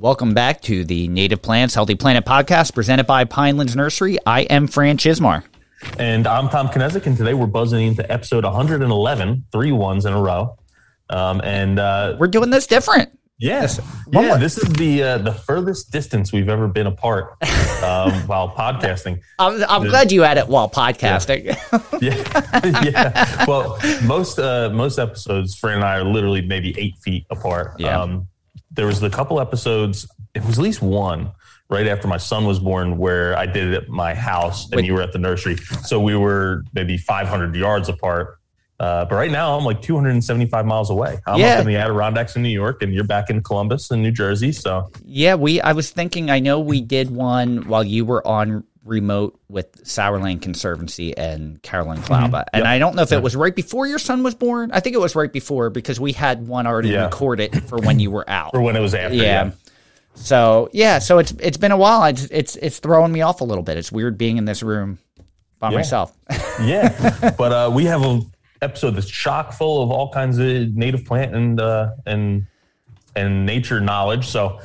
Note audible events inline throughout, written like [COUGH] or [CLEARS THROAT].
Welcome back to the Native Plants Healthy Planet podcast presented by Pinelands Nursery. I am Fran Chismar. And I'm Tom Kinezic, and today we're buzzing into episode 111, three ones in a row. Um, and uh, We're doing this different. yes, One yeah, this is the uh, the furthest distance we've ever been apart um, [LAUGHS] while podcasting. I'm, I'm glad you had it while podcasting. Yeah, [LAUGHS] [LAUGHS] yeah. Well, most uh, most episodes, Fran and I are literally maybe eight feet apart. Yeah. Um, there was a couple episodes. It was at least one right after my son was born where I did it at my house and Wait. you were at the nursery. So we were maybe 500 yards apart. Uh, but right now I'm like 275 miles away. I'm Yeah. up in the Adirondacks in New York and you're back in Columbus in New Jersey. So yeah, we. I was thinking. I know we did one while you were on remote with Sourland Conservancy and Carolyn Klauba, and Yep. I don't know if it was right before your son was born. I think it was right before because we had one already Yeah. recorded for when you were out. [LAUGHS] or when it was after. yeah. So yeah, so it's it's been a while. It's it's it's throwing me off a little bit. It's weird being in this room by Yeah. myself. [LAUGHS] yeah. But uh, we have an episode that's chock full of all kinds of native plant and uh, and and nature knowledge. So,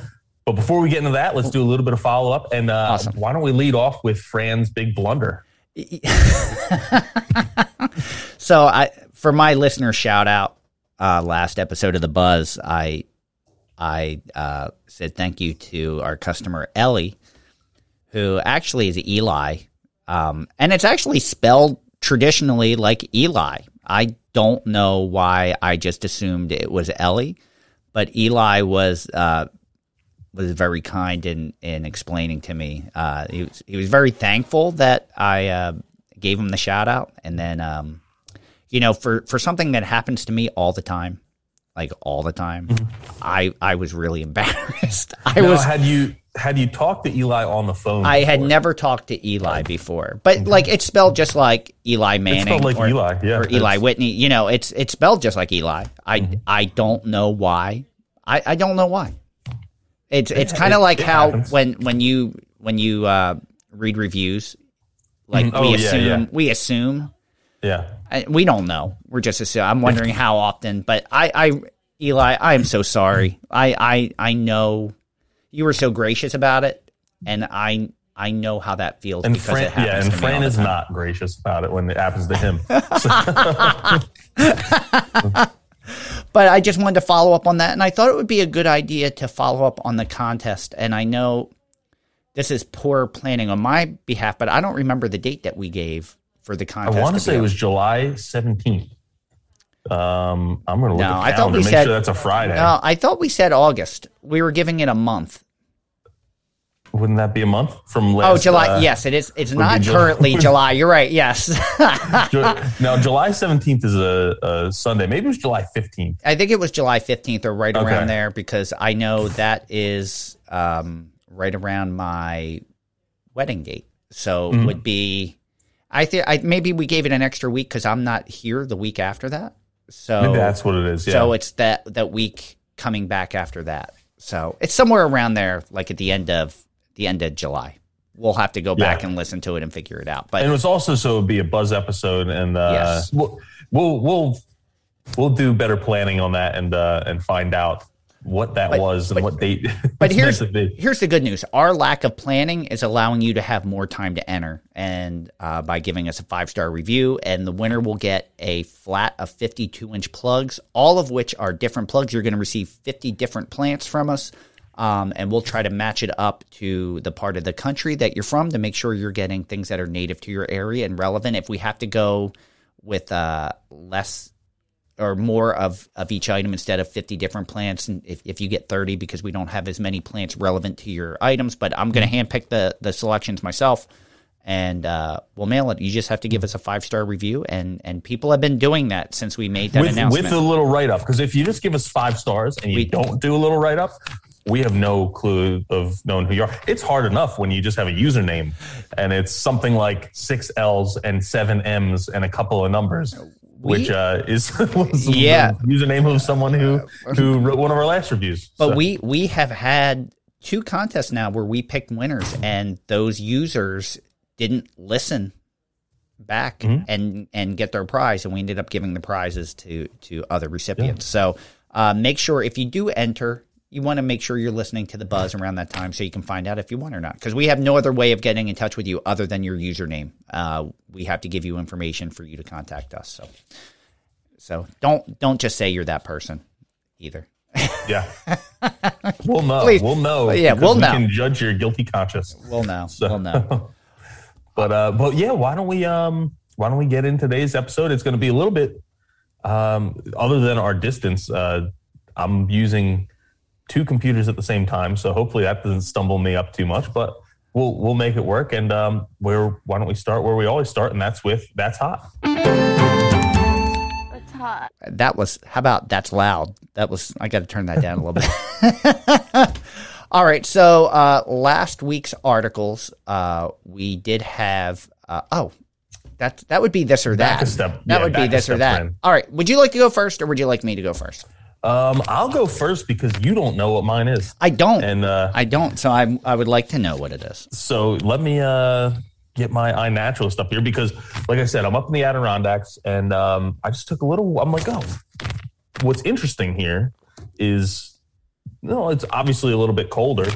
but before we get into that, let's do a little bit of follow up. And uh, Awesome. why don't we lead off with Fran's big blunder? [LAUGHS] So I for my listener shout out uh, last episode of the Buzz, I I uh, said thank you to our customer Ellie, who actually is Eli, um, and it's actually spelled traditionally like Eli. I don't know why I just assumed it was Ellie, but Eli was uh, was very kind in in explaining to me. Uh, he was he was very thankful that I uh, gave him the shout out, and then um, you know for for something that happens to me all the time, like all the time, I I was really [LAUGHS] embarrassed. I Now, was had you had you talked to Eli on the phone? I had never talked to Eli before, but like it's spelled just like Eli Manning spelled like or, Eli, yeah. or Eli Whitney. You know, it's it's spelled just like Eli. I Mm-hmm. I don't know why. I, I don't know why. It's it's kind of like it how happens. when when you when you uh, read reviews, like Mhm. Oh, we yeah, assume yeah. we assume Yeah. I, we don't know. We're just assuming. I'm wondering how often, but I, I, Eli, I am so sorry. I, I, I know you were so gracious about it, and I, I know how that feels And because Fran, it happens. yeah, and Fran is not gracious about it when it happens to him. [LAUGHS] [LAUGHS] [LAUGHS] But I just wanted to follow up on that, and I thought it would be a good idea to follow up on the contest. And I know this is poor planning on my behalf, but I don't remember the date that we gave for the contest. I want to say it was July 17th. Um, I'm going to look No, at I thought calendar we make said- sure that's a Friday. No, I thought we said August. We were giving it a month. Wouldn't that be a month from last? Oh, July. uh, yes, it is. It's not July. currently [LAUGHS] July. You're right. Yes. [LAUGHS] Now, July 17th is a, a Sunday. Maybe it was July 15th. I think it was July 15th or right Okay. around there because I know that is um, right around my wedding date. So Mm-hmm. it would be, I think, I, maybe we gave it an extra week because I'm not here the week after that. So Maybe that's what it is. Yeah. so it's that that week coming back after that. So it's somewhere around there, like at the end of the end of July. We'll have to go back Yeah. and listen to it and figure it out. But and it was also so it'd be a buzz episode, and uh, Yes. we'll, we'll we'll we'll do better planning on that and uh, and find out what that But- was and but- what date. [LAUGHS] But here's meant to be. here's the good news: our lack of planning is allowing you to have more time to enter, and uh, by giving us a five star review, and the winner will get a flat of 52 inch plugs, all of which are different plugs. You're going to receive 50 different plants from us. Um, and we'll try to match it up to the part of the country that you're from to make sure you're getting things that are native to your area and relevant. If we have to go with uh, less or more of, of each item instead of 50 different plants and if, if you get 30 because we don't have as many plants relevant to your items but i'm going to handpick the, the selections myself and uh, we'll mail it you just have to give us a five star review and and people have been doing that since we made that with, announcement with a little write up. Because if you just give us five stars and you We- don't do a little write up, we have no clue of knowing who you are. It's hard enough when you just have a username and it's something like six L's and seven M's and a couple of numbers. We- which uh, is [LAUGHS] Yeah. the username of someone who who wrote one of our last reviews. But So- we we have had two contests now where we picked winners, and those users didn't listen back Mm-hmm. and and get their prize, and we ended up giving the prizes to to other recipients. So uh, make sure if you do enter. You want to make sure you're listening to the buzz around that time so you can find out if you want or not. Because we have no other way of getting in touch with you other than your username. Uh, we have to give you information for you to contact us. So, so don't don't just say you're that person either. yeah, [LAUGHS] we'll know. Please. We'll know. Yeah, we'll we know. Can judge your guilty conscience. We'll know. So- We'll know. [LAUGHS] But uh, but yeah, why don't we um why don't we get in today's episode? It's going to be a little bit um other than our distance. Uh, I'm using two computers at the same time, so hopefully that doesn't stumble me up too much. But we'll we'll make it work. And um, where why don't we start where we always start, and that's with that's hot. It's hot. That was how about that's loud. That was I got to turn that down a little bit. [LAUGHS] [LAUGHS] All right, so uh, last week's articles, uh, we did have. Uh, oh, that that would be this or Back that. a step. That Yeah, would be this or that. friend. All right, would you like to go first, or would you like me to go first? Um, I'll go first because you don't know what mine is, I don't. and uh, I don't. So I I would like to know what it is. so let me uh get my iNaturalist up here because like I said, I'm up in the Adirondacks and um I just took a little I'm like, oh what's interesting here is you know, it's obviously a little bit colder,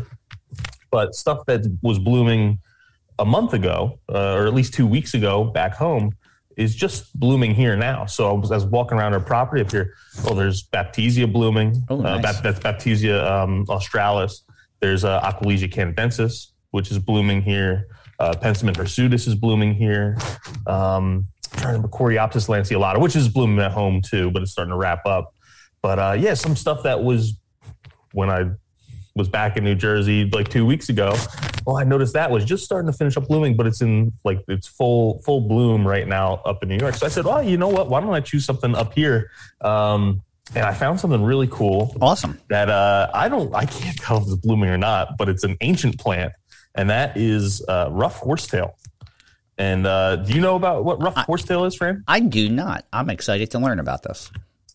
but stuff that was blooming a month ago, uh, or at least two weeks ago back home, is just blooming here now. So I was, I was walking around our property up here. Oh, there's Baptisia blooming. Oh, uh, nice. Bap- that's Baptisia um, australis. There's uh, Aquilegia canadensis, which is blooming here. Uh, Penstemon is blooming here. Um, trying to Coreopsis lanceolata, which is blooming at home too, but it's starting to wrap up. But uh, yeah, some stuff that was when I was back in New Jersey like two weeks ago. Well, I noticed that was just starting to finish up blooming, but it's in like it's full full bloom right now up in New York. So I said, well, you know what? Why don't I choose something up here?" Um, and I found something really cool Awesome. that uh, I don't, I can't [LAUGHS] tell if it's blooming or not, but it's an ancient plant, and that is uh, rough horsetail. And uh, do you know about what rough horsetail is, Fran? I do not. I'm excited to learn about this.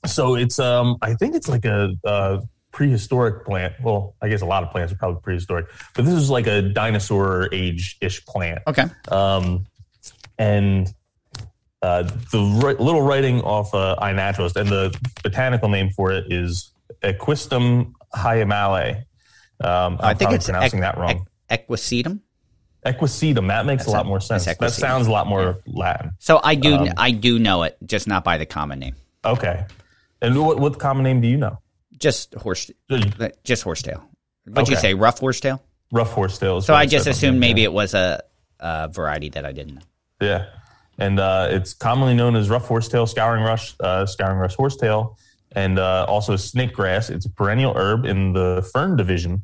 So it's um I think it's like a, uh prehistoric plant. Well, I guess a lot of plants are probably prehistoric, but this is like a dinosaur age ish plant. Okay. Um, and uh, the ri- little writing off uh, iNaturalist and the botanical name for it is Equistum hyemale. Um, I think it's pronouncing ec- that wrong. ec- equisetum. Equisetum. That makes That's a lot more sense. That sounds a lot more Latin. So I do Um, I do know it, just not by the common name. Okay. And what, what common name do you know? Just horse, just horsetail. What'd Okay. you say? Rough horsetail. Rough horsetail. So I just assumed maybe it was a, a variety that I didn't know. Yeah. And uh, it's commonly known as rough horsetail, scouring rush, uh, scouring rush horsetail, and uh, also snake grass. It's a perennial herb in the fern division,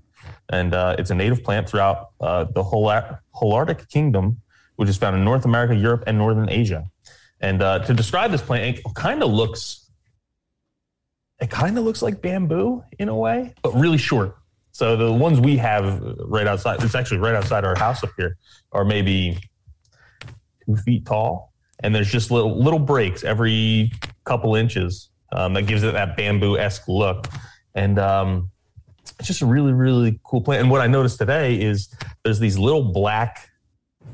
and uh, it's a native plant throughout uh, the whole Holarctic kingdom, which is found in North America, Europe, and Northern Asia. And uh, to describe this plant, it kind of looks, it kind of looks like bamboo in a way, but really short. So the ones we have right outside, it's actually right outside our house up here, are maybe two feet tall, and there's just little little breaks every couple inches um, that gives it that bamboo esque look, and um, it's just a really really cool plant. And what I noticed today is there's these little black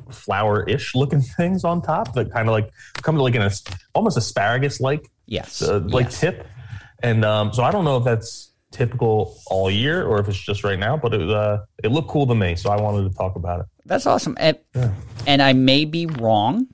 flower ish looking [LAUGHS] things on top that kind of like come to like an almost asparagus like Yes. uh, like yes. tip, and um, so I don't know if that's typical all year or if it's just right now, but it uh, it looked cool to me, so I wanted to talk about it. That's awesome. And, and I may be wrong,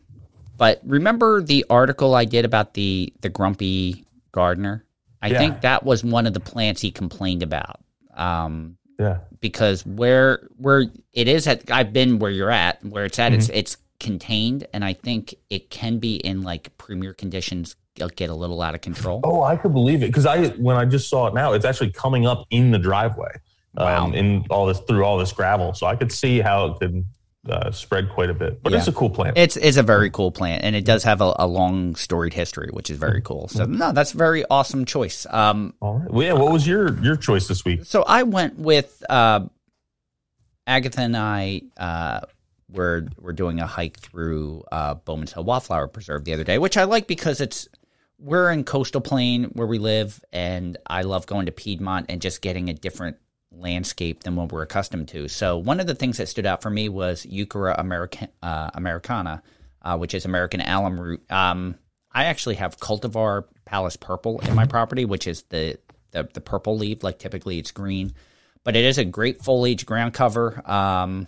but remember the article I did about the the grumpy gardener? I Yeah. think that was one of the plants he complained about. Um, Yeah. because where where it is at I've been where you're at, where it's at, it's Mm-hmm. it's contained and I think it can be in like premier conditions get a little out of control. Oh, I could believe it because I when I just saw it now, it's actually coming up in the driveway, Wow. um, in all this through all this gravel. So I could see how it could uh, spread quite a bit. But Yeah. it's a cool plant. It's it's a very cool plant, and it does have a, a long storied history, which is very cool. So no, that's a very awesome choice. Um, All right. Well, yeah. What was your your choice this week? so I went with uh, Agatha and I. Uh, were were doing a hike through uh, Bowman's Hill Wildflower Preserve the other day, which I like because it's we're in coastal plain where we live, and I love going to Piedmont and just getting a different landscape than what we're accustomed to. So one of the things that stood out for me was Heuchera American, uh, americana, uh, which is American alum root. Um, I actually have cultivar Palace purple in my property, which is the, the the purple leaf. Like typically it's green, but it is a great foliage ground cover. Um,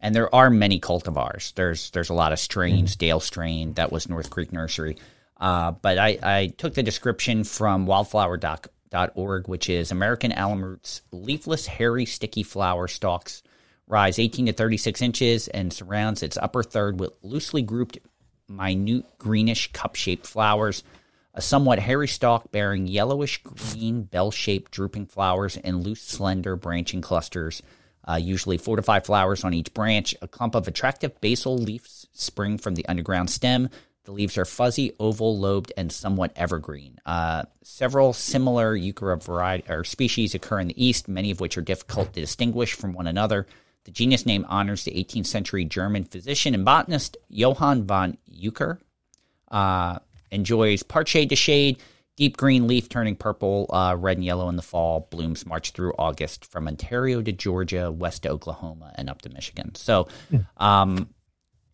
and there are many cultivars. There's there's a lot of strains. Dale strain that was North Creek Nursery. Uh, but I, I took the description from wildflower.org, which is American alum roots, leafless, hairy, sticky flower stalks, rise 18 to 36 inches and surrounds its upper third with loosely grouped, minute greenish cup shaped flowers. A somewhat hairy stalk bearing yellowish green, bell shaped drooping flowers in loose, slender branching clusters uh, usually four to five flowers on each branch. A clump of attractive basal leaves spring from the underground stem. The leaves are fuzzy, oval, lobed, and somewhat evergreen. Uh, several similar Heuchera variety or species occur in the east, many of which are difficult to distinguish from one another. The genus name honors the 18th century German physician and botanist Johann von Heucher. Uh, enjoys part shade to shade, deep green leaf turning purple, uh, red and yellow in the fall. Blooms March through August from Ontario to Georgia, west to Oklahoma, and up to Michigan. So, um,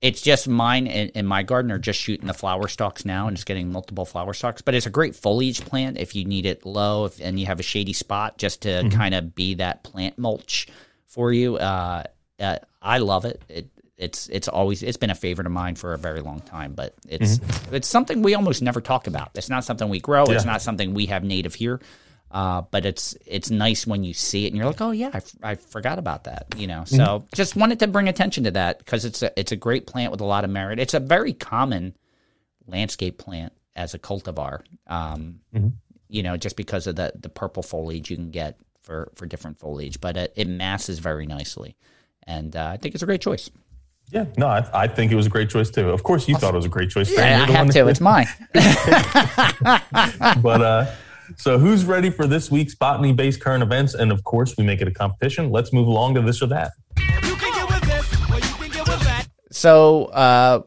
it's just mine and, and my garden are just shooting the flower stalks now and it's getting multiple flower stalks. But it's a great foliage plant if you need it low if, and you have a shady spot just to kind of be that plant mulch for you. Uh, uh, I love it. It it's it's always it's been a favorite of mine for a very long time. But it's it's something we almost never talk about. It's not something we grow. It's not something we have native here. Uh, but it's it's nice when you see it and you're like, oh yeah, I, f- I forgot about that. You know, so just wanted to bring attention to that because it's a it's a great plant with a lot of merit. It's a very common landscape plant as a cultivar. Um, You know, just because of the the purple foliage you can get for for different foliage, but it, it masses very nicely, and uh, I think it's a great choice. Yeah, no, I, I think it was a great choice too. Of course, you thought it was a great choice. Yeah, I have to. It's mine. [LAUGHS] but uh, so who's ready for this week's botany-based current events? And of course, we make it a competition. Let's move along to this or that. You can get with this, or you can get with that. So uh,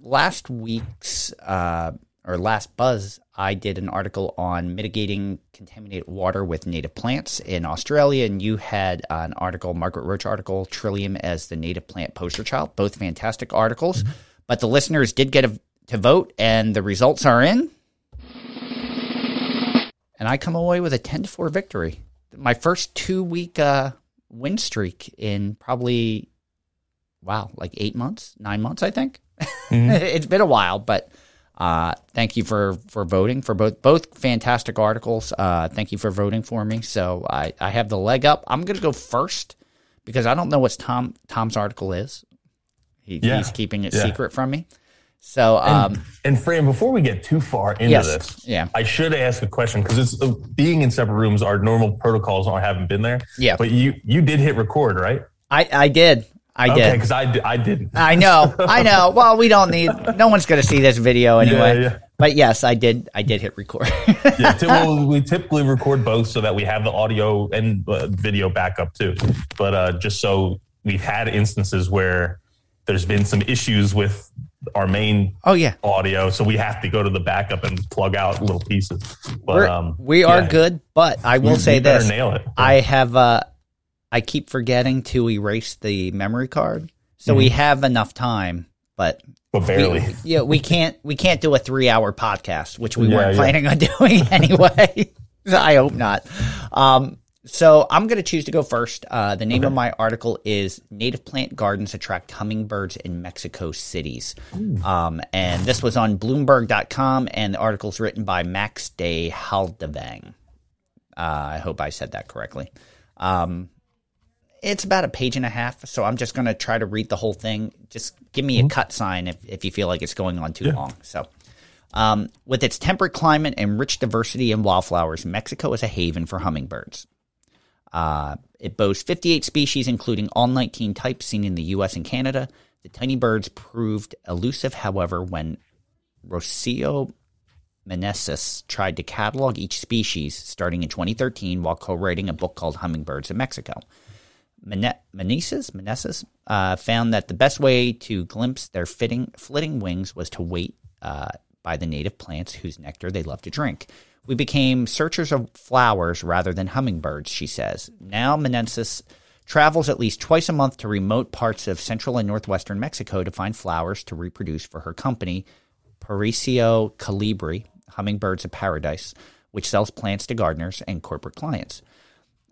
last week's uh, or last buzz, I did an article on mitigating contaminated water with native plants in Australia, and you had an article, Margaret Roach article, Trillium as the native plant poster child. Both fantastic articles, but the listeners did get a, to vote, and the results are in. And I come away with a ten to four victory. My first two week uh, win streak in probably wow, like eight months, nine months, I think. [LAUGHS] it's been a while, but uh, thank you for for voting for both both fantastic articles. Uh, thank you for voting for me. So I, I have the leg up. I'm going to go first because I don't know what Tom Tom's article is. He, Yeah. He's keeping it Yeah. secret from me. So um, And Fran, before we get too far into Yes. this, Yeah. I should ask a question because it's uh, being in separate rooms. Our normal protocols I haven't been there. Yeah. but you you did hit record, right? I I did I Okay, did. because I I didn't. I know, [LAUGHS] I know. Well, we don't need. No one's going to see this video anyway. yeah. But yes, I did. I did hit record. yeah, [LAUGHS] well, we typically record both so that we have the audio and uh, video backup too. But uh, just so we've had instances where there's been some issues with our main oh yeah, audio, so we have to go to the backup and plug out little pieces. But We're, um, we are yeah, good. But I will you- say better this: nail it. I have. Uh, I keep forgetting to erase the memory card, so we have enough time. But but we, barely. [LAUGHS] yeah, we can't. We can't do a three-hour podcast, which we Yeah, weren't yeah. planning on [LAUGHS] doing anyway. [LAUGHS] I hope not. Um, so I'm going to choose to go first. Uh, the name of my article is "Native Plant Gardens Attract Hummingbirds in Mexico Cities," um, and this was on Bloomberg.com, and the article is written by Max de Haldevang. Uh, I hope I said that correctly. Um, it's about a page and a half, so I'm just going to try to read the whole thing. Just give me a cut sign if, if you feel like it's going on too long. So, um, with its temperate climate and rich diversity in wildflowers, Mexico is a haven for hummingbirds. Uh, it boasts 58 species, including all 19 types seen in the U.S. and Canada. The tiny birds proved elusive, however, when Rocio Meneses tried to catalog each species starting in 2013 while co-writing a book called Hummingbirds in Mexico. Meneses, Meneses uh, found that the best way to glimpse their fitting, flitting wings was to wait uh, by the native plants whose nectar they love to drink. We became searchers of flowers rather than hummingbirds, she says. Now Meneses travels at least twice a month to remote parts of central and northwestern Mexico to find flowers to reproduce for her company, Paricio Calibri, Hummingbirds of Paradise, which sells plants to gardeners and corporate clients.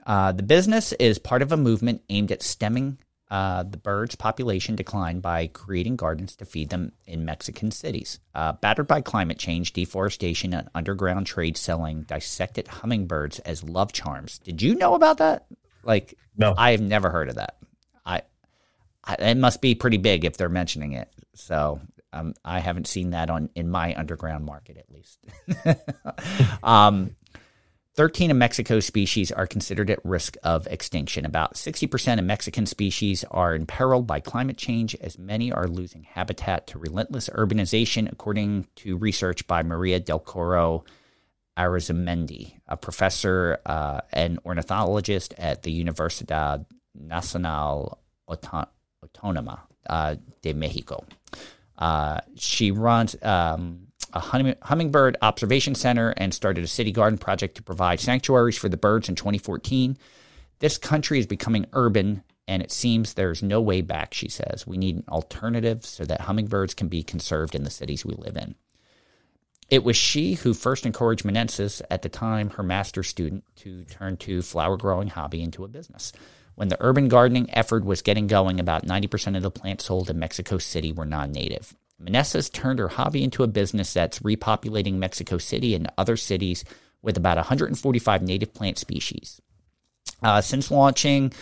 Uh, the business is part of a movement aimed at stemming uh, the birds' population decline by creating gardens to feed them in Mexican cities. Uh, battered by climate change, deforestation, and underground trade selling dissected hummingbirds as love charms. Did you know about that? Like, No. I have never heard of that. I, I it must be pretty big if they're mentioning it. So um, I haven't seen that on in my underground market at least. [LAUGHS] um, 13 of Mexico's species are considered at risk of extinction. About 60% of Mexican species are imperiled by climate change, as many are losing habitat to relentless urbanization, according to research by Maria del Coro Arizmendi, a professor uh, and ornithologist at the Universidad Nacional Autónoma uh, de Mexico. Uh, she runs um, a hum- hummingbird observation center and started a city garden project to provide sanctuaries for the birds in 2014. This country is becoming urban, and it seems there's no way back, she says. We need an alternative so that hummingbirds can be conserved in the cities we live in. It was she who first encouraged Meneses, at the time her master's student, to turn to flower growing hobby into a business. When the urban gardening effort was getting going, about 90% of the plants sold in Mexico City were non native. Meneses turned her hobby into a business that's repopulating Mexico City and other cities with about 145 native plant species. Uh, since launching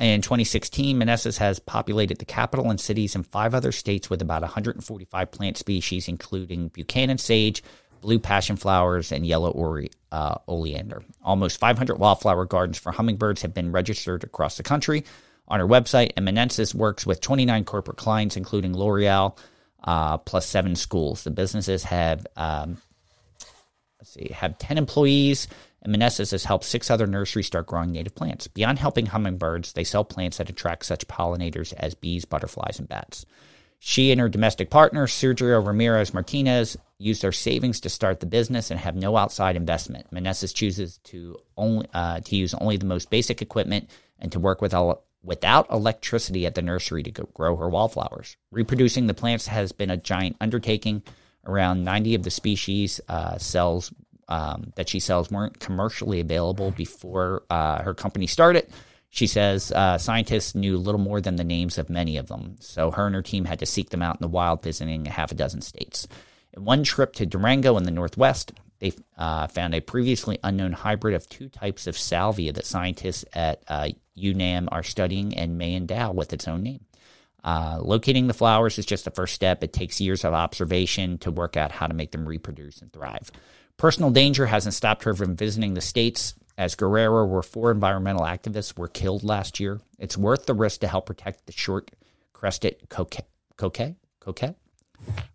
in 2016, Manessas has populated the capital and cities in five other states with about 145 plant species, including Buchanan sage, blue passion flowers, and yellow ori, uh, oleander. Almost 500 wildflower gardens for hummingbirds have been registered across the country. On her website, and Meneses works with 29 corporate clients, including L'Oreal, uh, plus seven schools. The businesses have um, let's see, have 10 employees, and Meneses has helped six other nurseries start growing native plants. Beyond helping hummingbirds, they sell plants that attract such pollinators as bees, butterflies, and bats. She and her domestic partner, Sergio Ramirez Martinez, use their savings to start the business and have no outside investment. Meneses chooses to only uh, to use only the most basic equipment and to work with el- without electricity at the nursery to grow her wallflowers. Reproducing the plants has been a giant undertaking. Around 90 of the species uh, um, that she sells weren't commercially available before uh, her company started. She says uh, scientists knew little more than the names of many of them, so her and her team had to seek them out in the wild, visiting half a dozen states. In one trip to Durango in the Northwest, they uh, found a previously unknown hybrid of two types of salvia that scientists at uh, UNAM are studying and may endow with its own name. Uh, locating the flowers is just the first step. It takes years of observation to work out how to make them reproduce and thrive. Personal danger hasn't stopped her from visiting the states. As Guerrero, where four environmental activists were killed last year, it's worth the risk to help protect the short-crested coquette. Coquet? Coquet?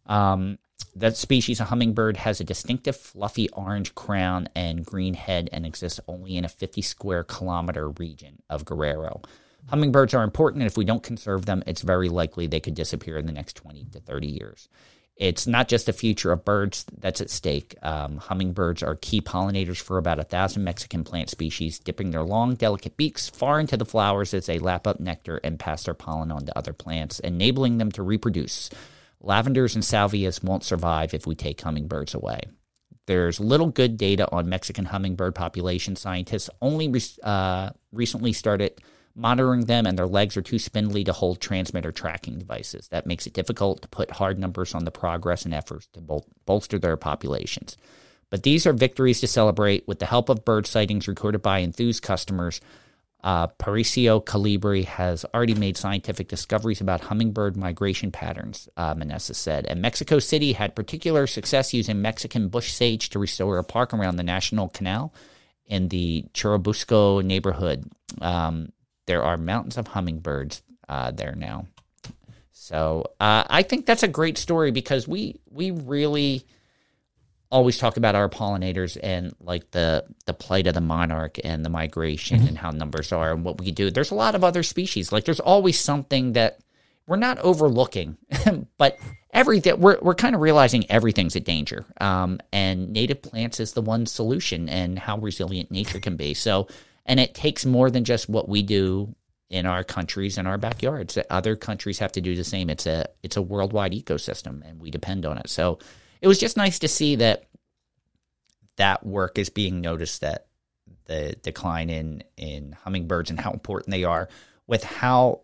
Um, that species of hummingbird has a distinctive fluffy orange crown and green head and exists only in a 50 square kilometer region of Guerrero. Hummingbirds are important, and if we don't conserve them, it's very likely they could disappear in the next 20 to 30 years. It's not just the future of birds that's at stake. Um, hummingbirds are key pollinators for about a thousand Mexican plant species, dipping their long, delicate beaks far into the flowers as they lap up nectar and pass their pollen on to other plants, enabling them to reproduce. Lavenders and salvias won't survive if we take hummingbirds away. There's little good data on Mexican hummingbird population. Scientists only re- uh, recently started monitoring them, and their legs are too spindly to hold transmitter tracking devices. That makes it difficult to put hard numbers on the progress and efforts to bol- bolster their populations. But these are victories to celebrate. With the help of bird sightings recorded by enthused customers, uh, Paricio Calibri has already made scientific discoveries about hummingbird migration patterns, uh, Manessa said. And Mexico City had particular success using Mexican bush sage to restore a park around the National Canal in the Churubusco neighborhood, um, there are mountains of hummingbirds uh, there now. So uh, I think that's a great story because we we really always talk about our pollinators and like the the plight of the monarch and the migration Mm-hmm. and how numbers are and what we do. There's a lot of other species. Like there's always something that we're not overlooking, [LAUGHS] but everything we're we're kind of realizing everything's a danger. Um, and native plants is the one solution and how resilient nature can be. So, and it takes more than just what we do in our countries and our backyards. Other countries have to do the same. It's a it's a worldwide ecosystem, and we depend on it. So, it was just nice to see that that work is being noticed. That the decline in in hummingbirds and how important they are with how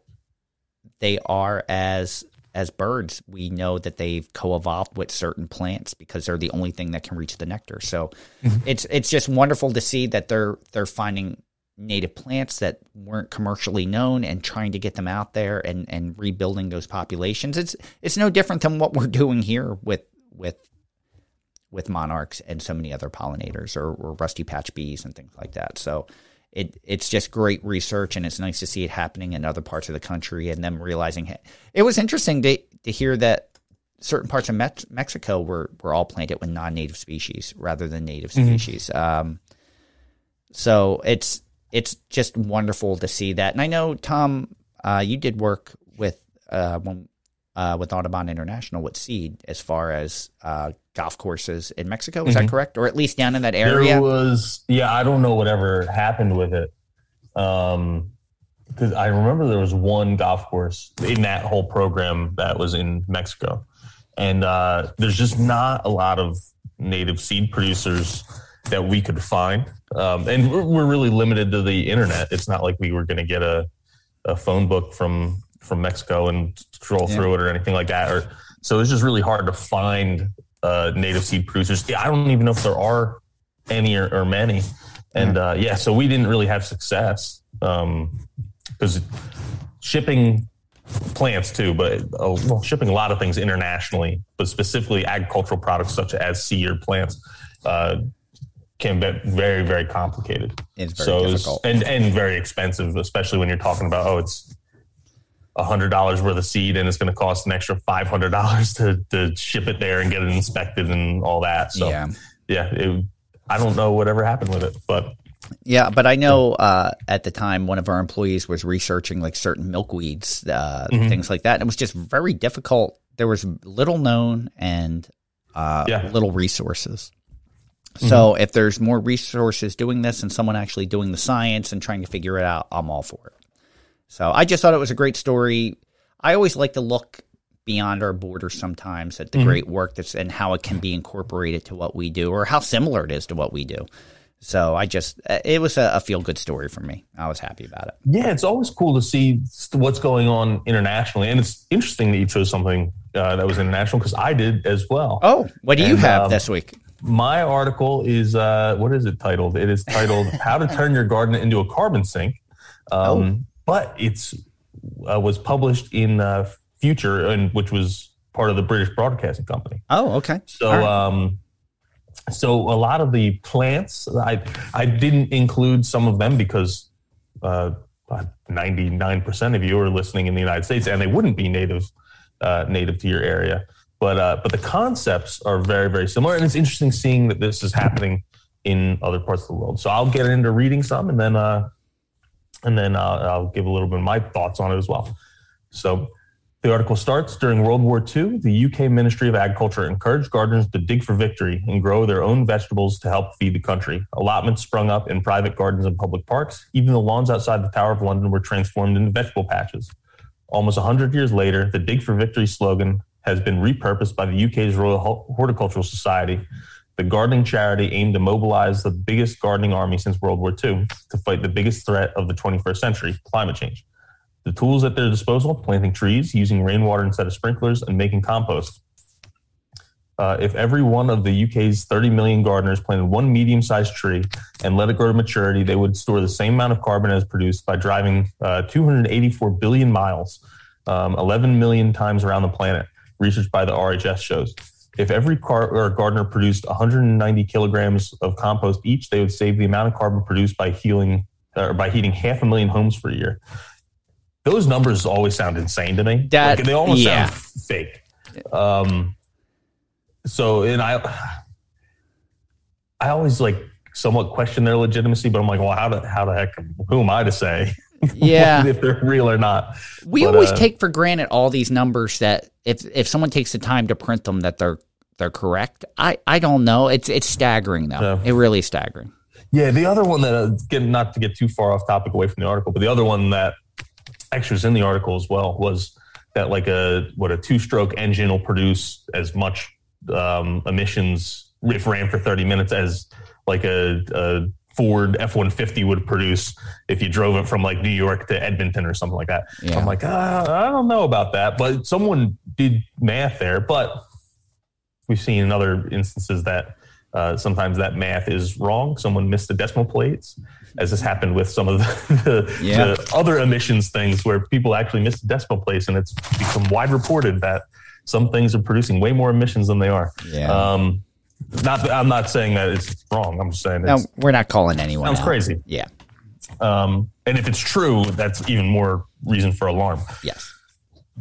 they are as as birds. We know that they've co-evolved with certain plants because they're the only thing that can reach the nectar. So mm-hmm. it's it's just wonderful to see that they're they're finding native plants that weren't commercially known and trying to get them out there and and rebuilding those populations. It's it's no different than what we're [LAUGHS] doing here with with with monarchs and so many other pollinators or, or rusty patch bees and things like that. So it it's just great research and it's nice to see it happening in other parts of the country and them realizing hey, it was interesting to to hear that certain parts of Mex- Mexico were were all planted with non-native species rather than native species. Um, so it's it's just wonderful to see that. And I know Tom, uh, you did work with uh, when, uh, with Audubon International with Seed as far as uh, golf courses in Mexico. Is that correct, or at least down in that area? There was, yeah, I don't know whatever happened with it. Um, because I remember there was one golf course in that whole program that was in Mexico, and uh, there's just not a lot of native seed producers that we could find, um, and we're, we're really limited to the internet. It's not like we were going to get a, a phone book from from Mexico and scroll through it or anything like that. Or so it's just really hard to find uh, native seed producers. Yeah, I don't even know if there are any or, or many. And uh, yeah, so we didn't really have success because shipping plants too, but oh, well, shipping a lot of things internationally, but specifically agricultural products such as seed or plants. Uh, can be very, very complicated. It's very so it's- difficult. and and very expensive, especially when you're talking about oh, it's a hundred dollars worth of seed, and it's going to cost an extra five hundred dollars to to ship it there and get it inspected and all that. So Yeah. yeah, it, I don't know whatever happened with it, but Yeah, but I know uh, at the time one of our employees was researching like certain milkweeds, uh, Mm-hmm. things like that, and it was just very difficult. There was little known and uh, Yeah. Mm-hmm. little resources. So if there's more resources doing this and someone actually doing the science and trying to figure it out, I'm all for it. So I just thought it was a great story. I always like to look beyond our borders sometimes at the great work that's and how it can be incorporated to what we do or how similar it is to what we do. So I just uh, it was a, a feel good story for me. I was happy about it. yeah, it's always cool to see what's going on internationally, and it's interesting that you chose something uh, that was international because I did as well. Oh, what do you have um, this week? My article is uh, what is it titled? It is titled "How to Turn Your Garden into a Carbon Sink," um, but it's uh, was published in uh, Future, and which was part of the British Broadcasting Company. Oh, okay. So, right. um, so a lot of the plants, I I didn't include some of them because ninety nine percent of you are listening in the United States, and they wouldn't be native uh, native to your area. But uh, but the concepts are very very similar, and it's interesting seeing that this is happening in other parts of the world. So I'll get into reading some, and then uh, and then uh, I'll give a little bit of my thoughts on it as well. So the article starts during World War II. The UK Ministry of Agriculture encouraged gardeners to dig for victory and grow their own vegetables to help feed the country. Allotments sprung up in private gardens and public parks. Even the lawns outside the Tower of London were transformed into vegetable patches. Almost 100 years later, the Dig for Victory slogan has been repurposed by the UK's Royal Horticultural Society. The gardening charity aimed to mobilize the biggest gardening army since World War II to fight the biggest threat of the 21st century climate change. The tools at their disposal planting trees, using rainwater instead of sprinklers, and making compost. Uh, if every one of the UK's 30 million gardeners planted one medium sized tree and let it grow to maturity, they would store the same amount of carbon as produced by driving uh, 284 billion miles, um, 11 million times around the planet. Research by the RHS shows. If every car or gardener produced 190 kilograms of compost each, they would save the amount of carbon produced by healing or by heating half a million homes for a year. Those numbers always sound insane to me. That- Like, they almost yeah. sound fake. Um, so, and I, I always like somewhat question their legitimacy, but I'm like, well, how the how the heck? Who am I to say? [LAUGHS] Yeah. if they're real or not. We But, always uh, take for granted all these numbers that if if someone takes the time to print them that they're they're correct. I I don't know. It's it's staggering though. Yeah. It really is staggering. Yeah, the other one that uh, get not to get too far off topic away from the article, but the other one that actually was in the article as well was that like a what a two stroke engine will produce as much um, emissions if ran for thirty minutes as like a, a Ford F one fifty would produce if you drove it from like New York to Edmonton or something like that. Yeah. I'm like, uh, I don't know about that, but someone did math there, but we've seen in other instances that uh, sometimes that math is wrong. Someone missed the decimal plates, as has happened with some of the, [LAUGHS] the, Yeah. the other emissions things where people actually missed the decimal place, and it's become wide reported that some things are producing way more emissions than they are. Yeah. Um, not I'm not saying that it's wrong. I'm just saying No, we're not calling anyone. sounds out. crazy. Yeah. Um, and if it's true, that's even more reason for alarm. Yes.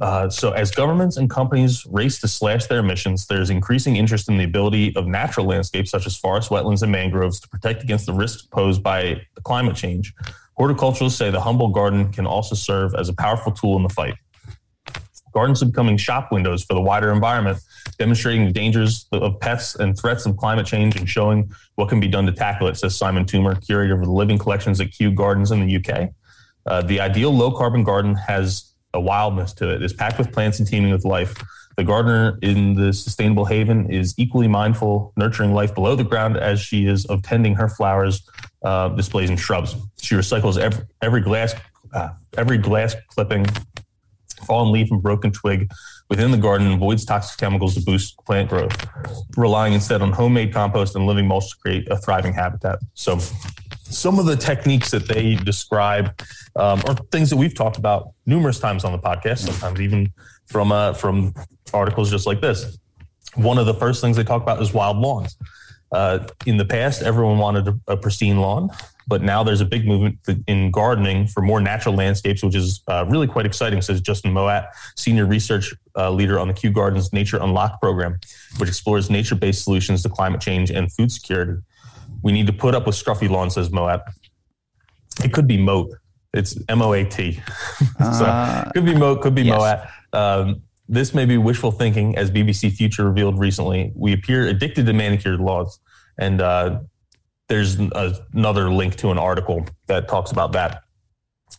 Uh, so, as governments and companies race to slash their emissions, there's increasing interest in the ability of natural landscapes such as forests, wetlands, and mangroves to protect against the risks posed by climate change. Horticulturalists say the humble garden can also serve as a powerful tool in the fight. Gardens are becoming shop windows for the wider environment, demonstrating the dangers of pests and threats of climate change and showing what can be done to tackle it, says Simon Toomer, curator of the living collections at Kew Gardens in the UK. Uh, the ideal low carbon garden has a wildness to it. It's packed with plants and teeming with life. The gardener in the sustainable haven is equally mindful, nurturing life below the ground as she is of tending her flowers, uh, displays, and shrubs. She recycles every, every glass, uh, every glass clipping, fallen leaf, and broken twig within the garden, avoids toxic chemicals to boost plant growth, relying instead on homemade compost and living mulch to create a thriving habitat. So, some of the techniques that they describe um, are things that we've talked about numerous times on the podcast, sometimes even from uh, from articles just like this. One of the first things they talk about is wild lawns. Uh, in the past, everyone wanted a, a pristine lawn, but now there's a big movement in gardening for more natural landscapes, which is uh, really quite exciting, says Justin Moat, senior research uh, leader on the Kew Gardens Nature Unlocked program, which explores nature based solutions to climate change and food security. We need to put up with scruffy lawns, says Moat. It could be moat. It's M O A T. [LAUGHS] so could be moat, could be yes. Moat. Um, this may be wishful thinking, as BBC Future revealed recently. We appear addicted to manicured lawns, and uh, there's an- another link to an article that talks about that.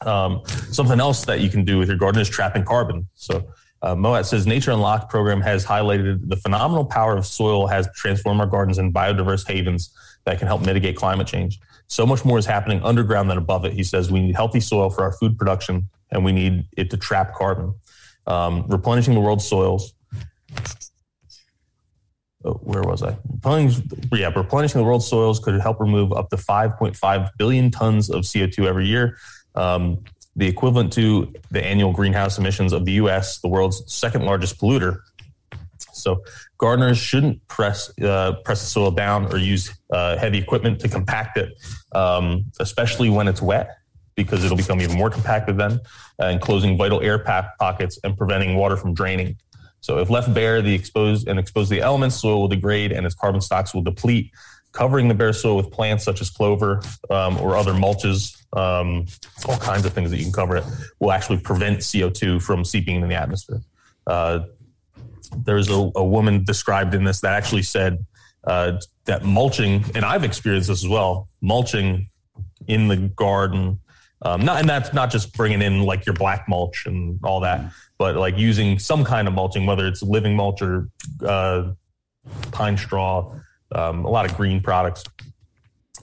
Um, something else that you can do with your garden is trapping carbon. So, uh, Moat says Nature Unlocked program has highlighted the phenomenal power of soil has transformed our gardens in biodiverse havens that can help mitigate climate change. So much more is happening underground than above it. He says we need healthy soil for our food production, and we need it to trap carbon. Um, replenishing the world's soils. Oh, where was I? Yeah, replenishing the world's soils could help remove up to 5.5 billion tons of CO2 every year, um, the equivalent to the annual greenhouse emissions of the U.S., the world's second largest polluter. So gardeners shouldn't press uh, press the soil down or use uh, heavy equipment to compact it, um, especially when it's wet, because it'll become even more compacted then, uh, enclosing vital air pockets and preventing water from draining. So if left bare, the exposed and exposed to the elements, soil will degrade and its carbon stocks will deplete, covering the bare soil with plants such as clover um, or other mulches. Um, all kinds of things that you can cover it will actually prevent CO2 from seeping into the atmosphere. Uh, there's a, a woman described in this that actually said uh, that mulching, and I've experienced this as well, mulching in the garden. Um, not, and that's not just bringing in like your black mulch and all that, but like using some kind of mulching, whether it's living mulch or uh, pine straw, um, a lot of green products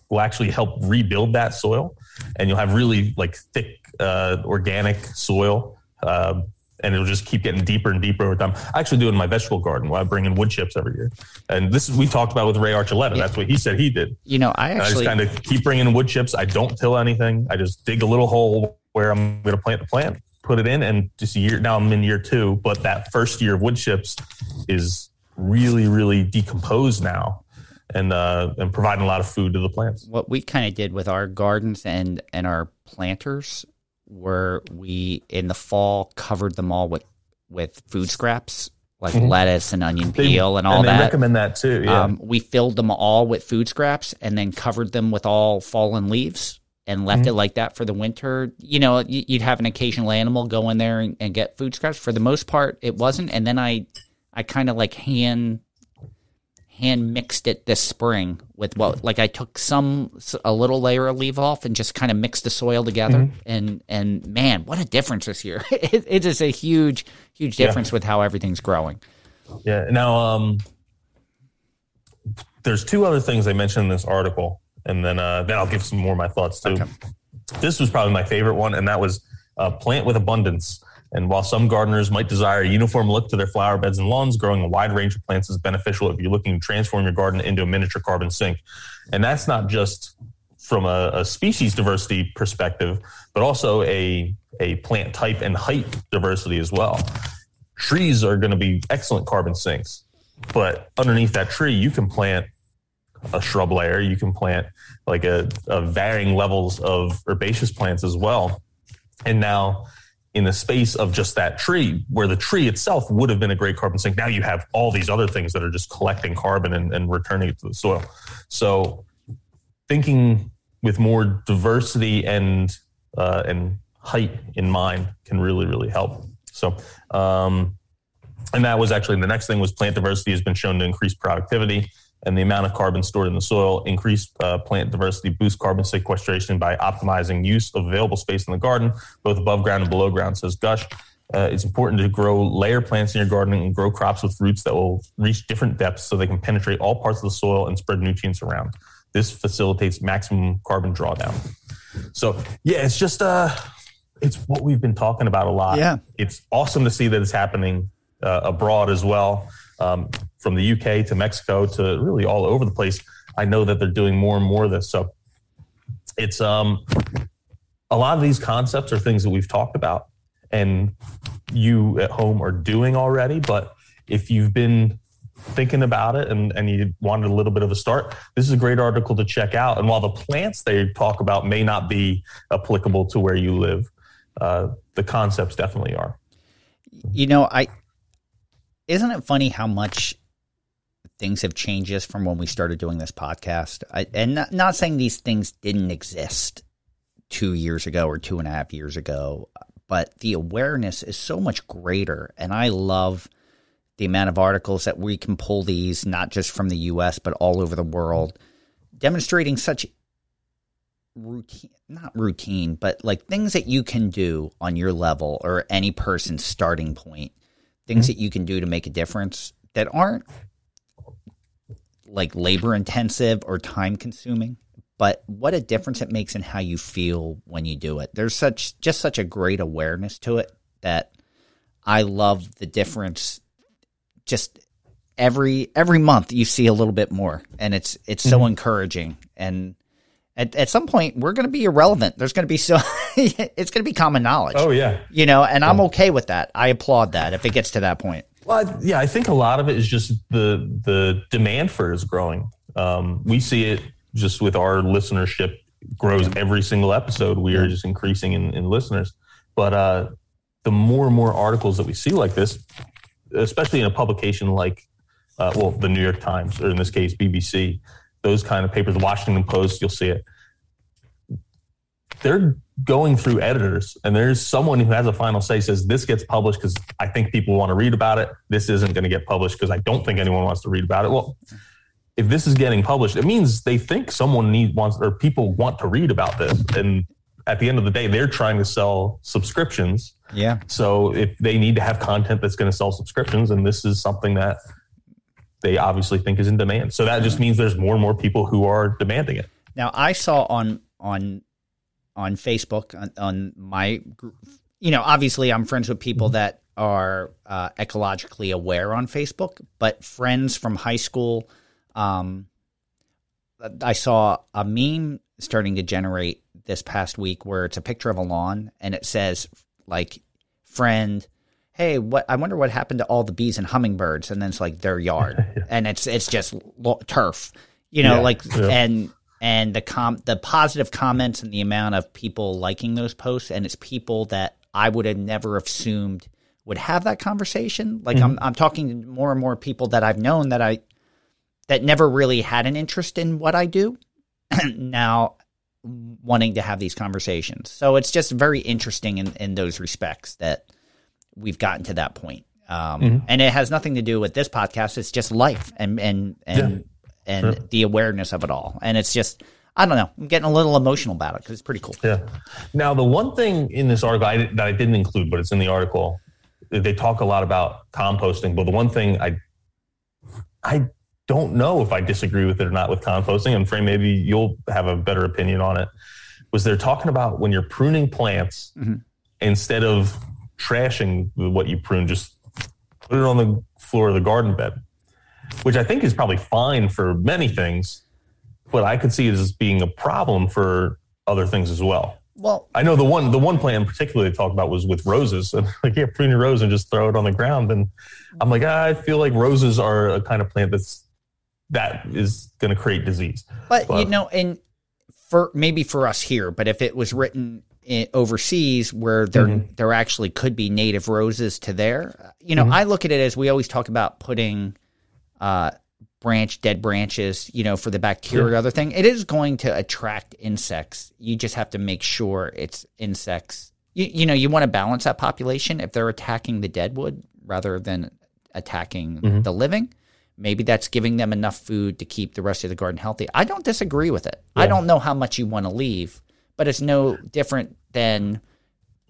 will actually help rebuild that soil, and you'll have really like thick uh, organic soil. Uh, and it'll just keep getting deeper and deeper over time. I actually do it in my vegetable garden where I bring in wood chips every year. And this is, we talked about with Ray Archuleta. That's what he said he did. You know, I I just actually kind of keep bringing in wood chips. I don't till anything. I just dig a little hole where I'm going to plant the plant, put it in, and just a year. Now I'm in year two, but that first year of wood chips is really, really decomposed now, and uh, and providing a lot of food to the plants. what we kind of did with our gardens and and our planters were we in the fall covered them all with with food scraps like lettuce and onion They- peel and all they that. recommend that too. Yeah. Um, we filled them all with food scraps and then covered them with all fallen leaves and left Mm-hmm. it like that for the winter. You know, you'd have an occasional animal go in there and, and get food scraps. For the most part, it wasn't. And then I, I kind of like hand, hand mixed it this spring with what, like I took some a little layer of leaf off and just kind of mixed the soil together. Mm-hmm. And and man, what a difference this year! [LAUGHS] it, it is a huge, huge Yeah. difference with how everything's growing. Yeah. Now, um, there's two other things I mentioned in this article, and then uh, then I'll give some more of my thoughts too. This was probably my favorite one, and that was uh, plant with abundance. And while some gardeners might desire a uniform look to their flower beds and lawns, growing a wide range of plants is beneficial if you're looking to transform your garden into a miniature carbon sink. And that's not just from a, a species diversity perspective, but also a a plant type and height diversity as well trees are going to be excellent carbon sinks. But underneath that tree, you can plant a shrub layer. You can plant like a, a varying levels of herbaceous plants as well. And now, in the space of just that tree, where the tree itself would have been a great carbon sink, now you have all these other things that are just collecting carbon and, and returning it to the soil. So, thinking with more diversity and uh, and height in mind can really really help. So, um, and that was actually the next thing was plant diversity has been shown to increase productivity and the amount of carbon stored in the soil. increase uh, plant diversity boost carbon sequestration by optimizing use of available space in the garden, both above ground and below ground. Says Gush. Uh, it's important to grow layer plants in your garden and grow crops with roots that will reach different depths so they can penetrate all parts of the soil and spread nutrients around. This facilitates maximum carbon drawdown. So yeah, it's just uh it's what we've been talking about a lot. Yeah. It's awesome to see that it's happening uh, abroad as well, um, from the UK to Mexico to really all over the place. I know that they're doing more and more of this. So it's um a lot of these concepts are things that we've talked about and you at home are doing already. But if you've been thinking about it and, and you wanted a little bit of a start, this is a great article to check out. And while the plants they talk about may not be applicable to where you live, uh, the concepts definitely are. You know, I isn't it funny how much things have changed just from when we started doing this podcast? I, and not, not saying these things didn't exist two years ago or two and a half years ago, but the awareness is so much greater. And I love the amount of articles that we can pull these, not just from the US, but all over the world, demonstrating such routine, not routine, but like things that you can do on your level or any person's starting point, things mm-hmm. that you can do to make a difference that aren't like labor intensive or time consuming, but what a difference it makes in how you feel when you do it. There's such just such a great awareness to it that I love the difference. Just every every month you see a little bit more and it's it's so mm-hmm. encouraging. And at, at some point we're going to be irrelevant. There's going to be so [LAUGHS] it's going to be common knowledge. Oh yeah. you know and i'm okay with that. I applaud that if it gets to that point Well, I- yeah, I think a lot of it is just the the demand for it is growing. Um, we see it just with our listenership grows every single episode. We are just increasing in, in listeners. But uh, the more and more articles that we see like this, especially in a publication like, uh, well, the New York Times, or in this case, BBC, those kind of papers, the Washington Post, you'll see it. They're going through editors, and there's someone who has a final say says this gets published because I think people want to read about it. This isn't going to get published because I don't think anyone wants to read about it. Well, if this is getting published, it means they think someone needs wants or people want to read about this. And at the end of the day, they're trying to sell subscriptions. yeah So if they need to have content that's going to sell subscriptions, and this is something that they obviously think is in demand. So that just means there's more and more people who are demanding it. Now I saw on on on Facebook on, on my group, you know, obviously I'm friends with people that are uh, ecologically aware on Facebook, but friends from high school. Um, I saw a meme starting to generate this past week where it's a picture of a lawn and it says like, "Friend, hey, what I wonder what happened to all the bees and hummingbirds, and then it's like their yard, [LAUGHS] and it's it's just turf, you know, Yeah, like yeah. and and the com the positive comments and the amount of people liking those posts, and it's people that I would have never assumed would have that conversation. Like I'm I'm talking to more and more people that I've known that I that never really had an interest in what I do, [CLEARS THROAT] now wanting to have these conversations. So it's just very interesting in, in those respects that we've gotten to that point. Um, And it has nothing to do with this podcast. It's just life and and and and the awareness of it all. And it's just I don't know. I'm getting a little emotional about it because it's pretty cool. Yeah. Now, the one thing in this article I, that I didn't include, but it's in the article, they talk a lot about composting. But the one thing I, I don't know if I disagree with it or not with composting, and Frame, maybe you'll have a better opinion on it. Was they're talking about when you're pruning plants, mm-hmm. instead of trashing what you prune, just put it on the floor of the garden bed, which I think is probably fine for many things, but I could see it as being a problem for other things as well. Well, I know the one the one plant in particular they talked about was with roses. And [LAUGHS] like, yeah, prune your rose and just throw it on the ground. And I'm like, ah, I feel like roses are a kind of plant that's that is going to create disease. But you know, and for maybe for us here, but if it was written in, overseas where there Mm-hmm. there actually could be native roses to there, you know, Mm-hmm. I look at it as we always talk about putting uh, branch dead branches, you know, for the bacteria other thing. It is going to attract insects. You just have to make sure it's insects. You, you know, you want to balance that population. If they're attacking the dead wood rather than attacking Mm-hmm. the living, maybe that's giving them enough food to keep the rest of the garden healthy. I don't disagree with it. I don't know how much you want to leave, but it's no different than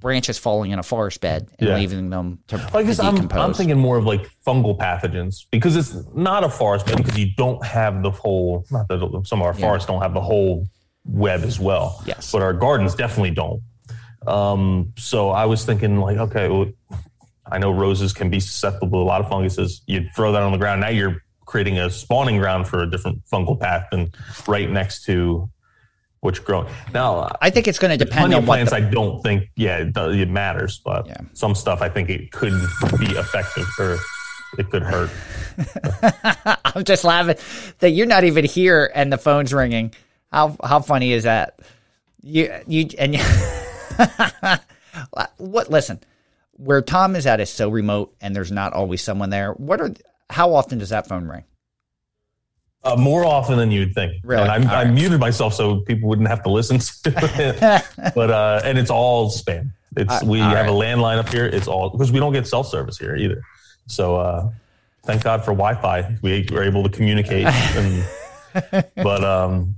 branches falling in a forest bed and Yeah. leaving them to, I to guess I'm, decompose. I'm thinking more of like fungal pathogens because it's not a forest bed because you don't have the whole. Not that some of our forests don't have the whole web as well. Yes. but our gardens definitely don't. Um, so I was thinking like, okay, well, I know roses can be susceptible to a lot of funguses. You throw that on the ground, now you're creating a spawning ground for a different fungal pathogen right next to what's growing. Now, uh, I think it's going to depend on plants the, I don't think yeah it, does, it matters, but Yeah. some stuff I think it could be effective or it could hurt. [LAUGHS] I'm just laughing that you're not even here and the phone's ringing. How how funny is that? You you and you, [LAUGHS] what? Listen, where Tom is at is so remote, and there's not always someone there. What are how often does that phone ring? Uh, more often than you'd think. Really? And I'm, I right. muted myself so people wouldn't have to listen [LAUGHS] to it. [LAUGHS] but uh, and it's all spam. It's we all have a landline up here. It's all because we don't get cell service here either. So uh, thank God for Wi-Fi. We were able to communicate. [LAUGHS] And, but um,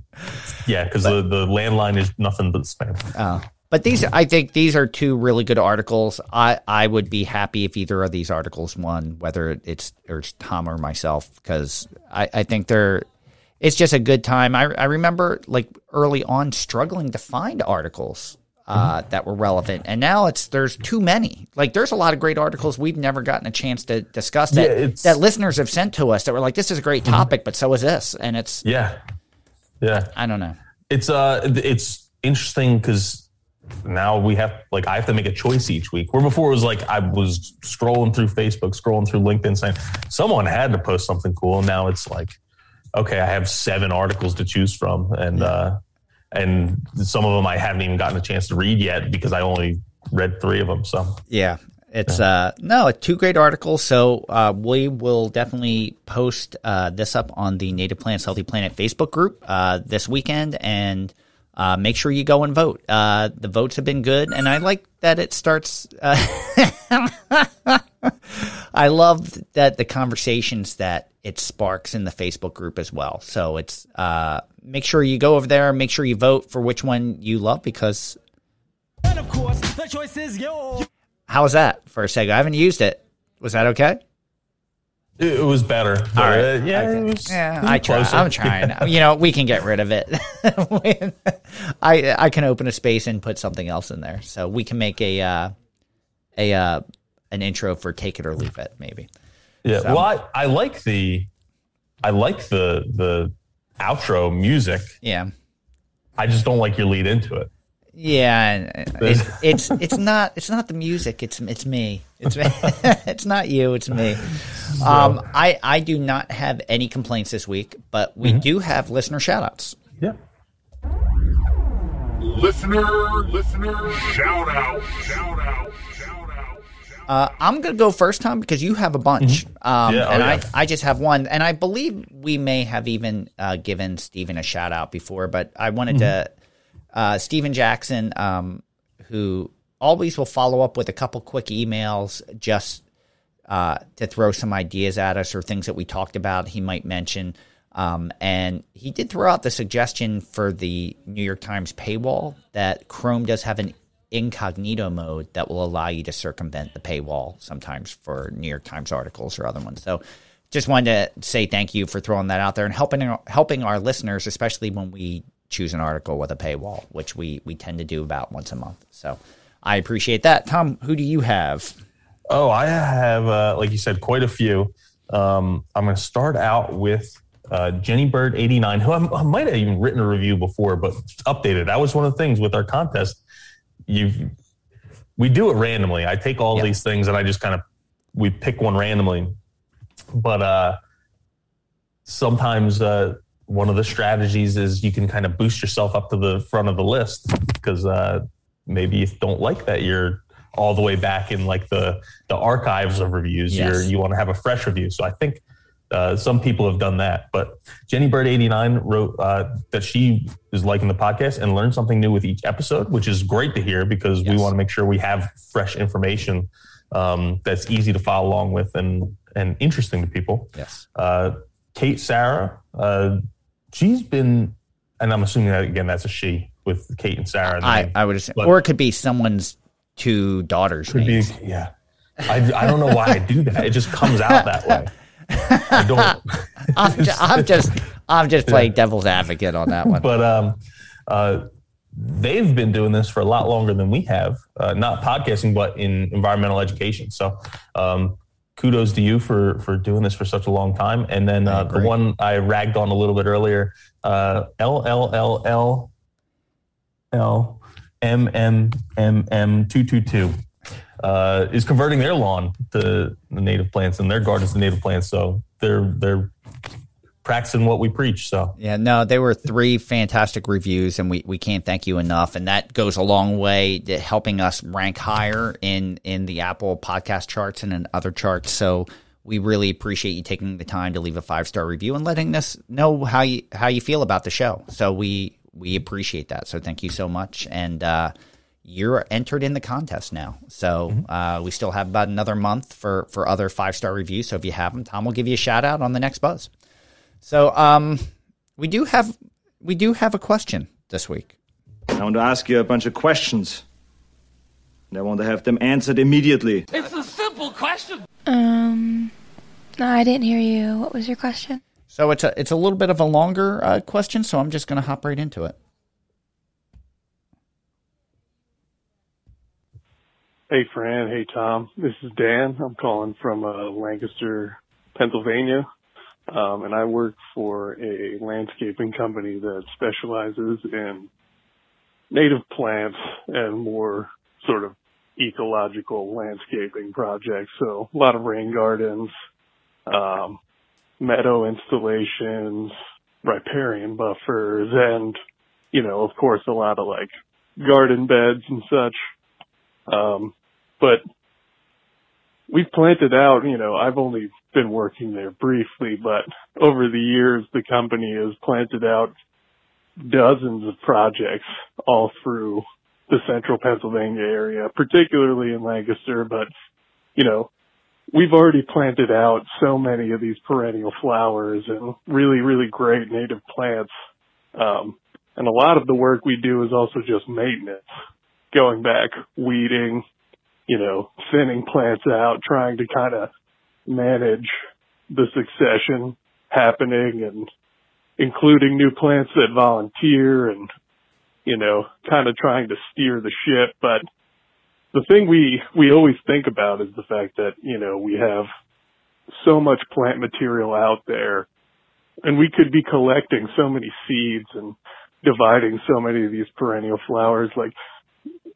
yeah, because the, the landline is nothing but spam. Oh. But these, I think these are two really good articles. I, I would be happy if either of these articles won, whether it's or it's Tom or myself, because I, I think they're. It's just a good time. I, I remember like early on struggling to find articles uh, that were relevant, and now it's there's too many. Like there's a lot of great articles we've never gotten a chance to discuss that Yeah, that listeners have sent to us that were like, this is a great topic, but so is this, and it's Yeah, yeah. I don't know. it's uh it's interesting because now we have like I have to make a choice each week. Where before it was like I was scrolling through Facebook, scrolling through LinkedIn, saying someone had to post something cool. And Now it's like, okay, I have seven articles to choose from, and uh, and some of them I haven't even gotten a chance to read yet because I only read three of them. So Yeah. It's uh no, two great articles. So uh, we will definitely post uh, this up on the Native Plants Healthy Planet Facebook group uh, this weekend, and uh, make sure you go and vote. Uh, the votes have been good, and I like that it starts. Uh, [LAUGHS] I love that the conversations that it sparks in the Facebook group as well. So it's uh, make sure you go over there, make sure you vote for which one you love because And of course, the choice is yours. How was that for a second? I haven't used it. Was that okay? It, it was better. But, All right. uh, yeah, Okay. it was, Yeah, it was I try. closer. I'm trying. [LAUGHS] You know, we can get rid of it. [LAUGHS] I I can open a space and put something else in there, so we can make a uh, a uh, an intro for take it or leave it, maybe. Yeah. So- Well, I, I like the I like the the outro music. Yeah, I just don't like your lead into it. yeah. and [LAUGHS] It's it's it's not it's not the music. It's it's me. It's [LAUGHS] it's not you, it's me. [LAUGHS] Um, I I do not have any complaints this week, but we do have listener shoutouts. Yeah. Listener, listener, shout out, shout out, shout out. Uh, I'm going to go first, Tom, because you have a bunch, um, Yeah, oh, and yeah. I I just have one, and I believe we may have even uh, given Stephen a shout out before, but I wanted to uh, Stephen Jackson, um, who always will follow up with a couple quick emails just uh, to throw some ideas at us or things that we talked about. He might mention. Um, and he did throw out the suggestion for the New York Times paywall that Chrome does have an incognito mode that will allow you to circumvent the paywall sometimes for New York Times articles or other ones. So just wanted to say thank you for throwing that out there and helping helping our listeners, especially when we choose an article with a paywall, which we we tend to do about once a month. So I appreciate that. Tom, who do you have? Oh, I have, uh, like you said, quite a few. Um, I'm going to start out with uh, Jenny Bird 89, who I, I might have even written a review before, but updated. That was one of the things with our contest. You, we do it randomly. I take all Yeah. these things and I just kind of we pick one randomly. But uh, sometimes uh, one of the strategies is you can kind of boost yourself up to the front of the list because uh, maybe you don't like that you're all the way back in like the the archives of reviews. Yes. You're, you want to have a fresh review. So I think uh, some people have done that. But Jenny Bird eighty nine wrote uh, that she is liking the podcast and learned something new with each episode, which is great to hear because we want to make sure we have fresh information um, that's easy to follow along with and and interesting to people. Yes. Uh, Kate Sarah, uh, she's been, and I'm assuming that again that's a she with Kate and Sarah. I. I would assume, But- or it could be someone's two daughters' Could be, yeah. I, I don't know why I do that. It just comes out that way. I don't. [LAUGHS] I'm, ju- I'm just I'm just playing devil's advocate on that one. But um, uh, they've been doing this for a lot longer than we have. Uh, not podcasting, but in environmental education. So um, kudos to you for for doing this for such a long time. And then uh, the one I ragged on a little bit earlier, uh, L L M M M M two two two. Uh, is converting their lawn to the native plants and their gardens to native plants. So they're they're practicing what we preach. So Yeah, no, they were three fantastic reviews, and we, we can't thank you enough. And that goes a long way to helping us rank higher in in the Apple podcast charts and in other charts. So we really appreciate you taking the time to leave a five star review and letting us know how you how you feel about the show. So we we appreciate that. So thank you so much. And uh, you're entered in the contest now. So uh, we still have about another month for for other five star reviews. So if you have them, Tom will give you a shout out on the next buzz. So um, we do have we do have a question this week. I want to ask you a bunch of questions. And I want to have them answered immediately. It's a simple question. Um, no, I didn't hear you. What was your question? So it's a it's a little bit of a longer uh, question. So I'm just going to hop right into it. Hey, Fran. Hey, Tom. This is Dan. I'm calling from uh, Lancaster, Pennsylvania. Um, and I work for a landscaping company that specializes in native plants and more sort of ecological landscaping projects. So a lot of rain gardens, um, meadow installations, riparian buffers, and, you know, of course, a lot of like garden beds and such. Um, but we've planted out, you know, I've only been working there briefly, but over the years, the company has planted out dozens of projects all through the central Pennsylvania area, particularly in Lancaster, but, you know, we've already planted out so many of these perennial flowers and really, really great native plants. Um, and a lot of the work we do is also just maintenance, going back, weeding, you know, thinning plants out, trying to kind of manage the succession happening and including new plants that volunteer and, you know, kind of trying to steer the ship. But the thing we, we always think about is the fact that, you know, we have so much plant material out there and we could be collecting so many seeds and dividing so many of these perennial flowers. Like